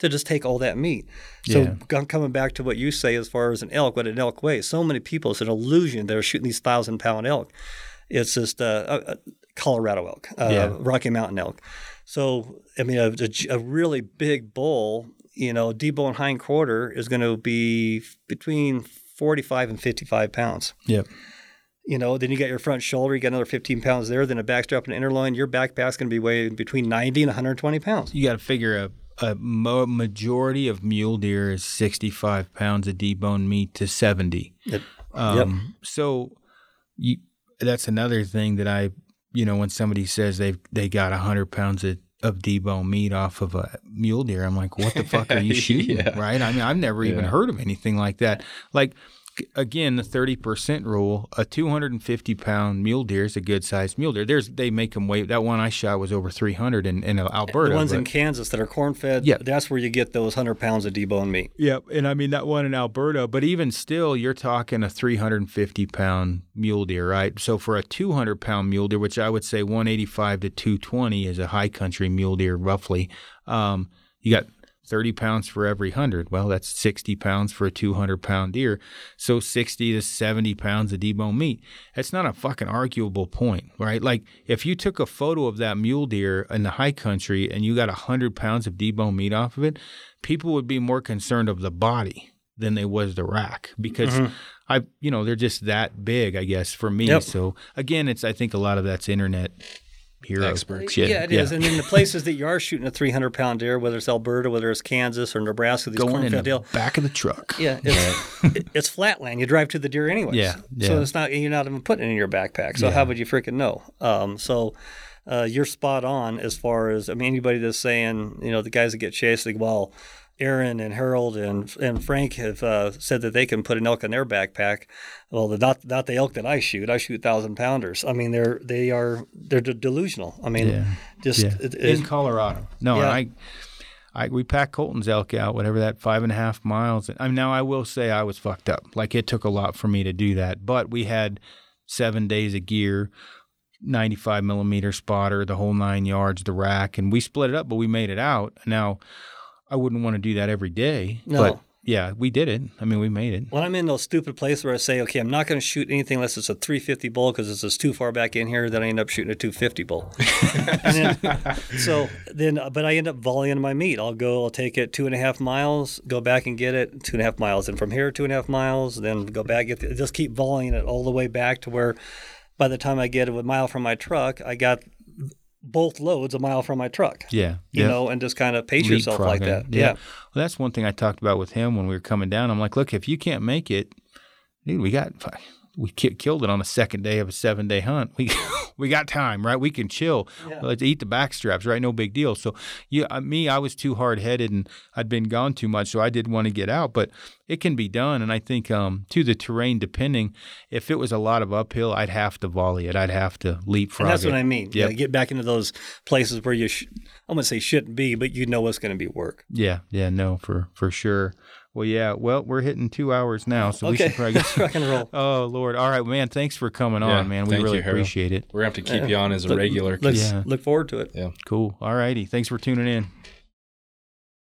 to just take all that meat. So Yeah. com- coming back to what you say as far as an elk, what an elk weighs. So many people, it's an illusion they're shooting these thousand pound elk. It's just uh, a, a Colorado elk, uh, Yeah. Rocky Mountain elk. So I mean, a, a- a really big bull, you know, debone hind quarter is going to be between 45 and 55 pounds. Yep. You know, then you got your front shoulder, you got another 15 pounds there, then a backstrap and an inner loin. Your backpack's going to be weighing between 90 and 120 pounds. You got to figure a, a mo- majority of mule deer is 65 pounds of deboned meat to 70. It- Um, So you, that's another thing that I, you know, when somebody says they've they got 100 pounds of of debone meat off of a mule deer. I'm like, what the fuck are you [LAUGHS] shooting? Yeah. Right? I mean, I've never even heard of anything like that. Like again, the 30% rule, a 250 pound mule deer is a good sized mule deer. There's they make them weigh. That one I shot was over 300 in, in Alberta. the ones in Kansas that are corn fed, Yeah. that's where you get those 100 pounds of deboned meat. Yep, and I mean that one in Alberta, but even still, you're talking a 350 pound mule deer, right? So for a 200 pound mule deer, which I would say 185 to 220 is a high country mule deer, roughly. Um, you got 30 pounds for every hundred. Well, that's 60 pounds for a 200 pound deer. So 60 to 70 pounds of deboned meat. That's not a fucking arguable point, right? Like if you took a photo of that mule deer in the high country and you got 100 pounds of deboned meat off of it, people would be more concerned of the body than they was the rack because mm-hmm. I, you know, they're just that big, I guess, for me. Yep. So again, it's I think a lot of that's internet hero Experts. Yeah, Yeah, it is. And in the places that you are shooting a 300 pound deer, whether it's Alberta, whether it's Kansas or Nebraska, these Going in cornfield the deal, back of the truck. yeah, it's, it- it's flatland. You drive to the deer anyways. Yeah, So it's not you're not even putting it in your backpack. So Yeah. how would you freaking know? Um, so uh, you're spot on as far as I mean anybody that's saying you know the guys that get chased like well. Aaron and Harold and and Frank have uh, said that they can put an elk in their backpack. Well, the, not not the elk that I shoot. I shoot thousand pounders. I mean, they're they are they're de- delusional. I mean, Yeah. just Yeah. it- in Colorado. No, Yeah. I, I we packed Colton's elk out, whatever that five and a half miles. I mean, now I will say I was fucked up. Like it took a lot for me to do that, but we had seven days of gear. 95 millimeter spotter, the whole nine yards, the rack, and we split it up, but we made it out. Now, I wouldn't want to do that every day, No. but yeah, we did it. I mean, we made it. when I'm in those stupid places where I say, okay, I'm not going to shoot anything unless it's a 350 bull because it's just too far back in here, then I end up shooting a 250 bull. [LAUGHS] then, so then, but I end up volleying my meat. I'll go, I'll take it two and a half miles, go back and get it two and a half miles, and from here two and a half miles, then go back, get the, just keep volleying it all the way back to where, by the time I get a mile from my truck, I got both loads a mile from my truck. Yeah. You yeah. know, and just kind of pace yourself like that. Yeah. Well, that's one thing I talked about with him when we were coming down. I'm like, look, if you can't make it, dude, we got we ki- killed it on the second day of a seven day hunt. We [LAUGHS] we got time, right? We can chill. Let's eat the back straps, right? No big deal. So, yeah, me, I was too hard headed and I'd been gone too much, so I didn't want to get out. But it can be done, and I think um, to the terrain, depending, if it was a lot of uphill, I'd have to volley it. I'd have to leapfrog And that's it. what I mean. Yeah, get back into those places where you, sh- I'm gonna say shouldn't be, but you know what's going to be work. Yeah, yeah, no, for for sure. Well, yeah, well, we're hitting two hours now, so we should probably [LAUGHS] get. let's rock and roll. [LAUGHS] Oh Lord! All right, man. Thanks for coming Yeah, on, man. We really you, appreciate it. We're gonna have to keep you on as a Look- regular. Let's Yeah. look forward to it. Yeah. Cool. All righty. Thanks for tuning in.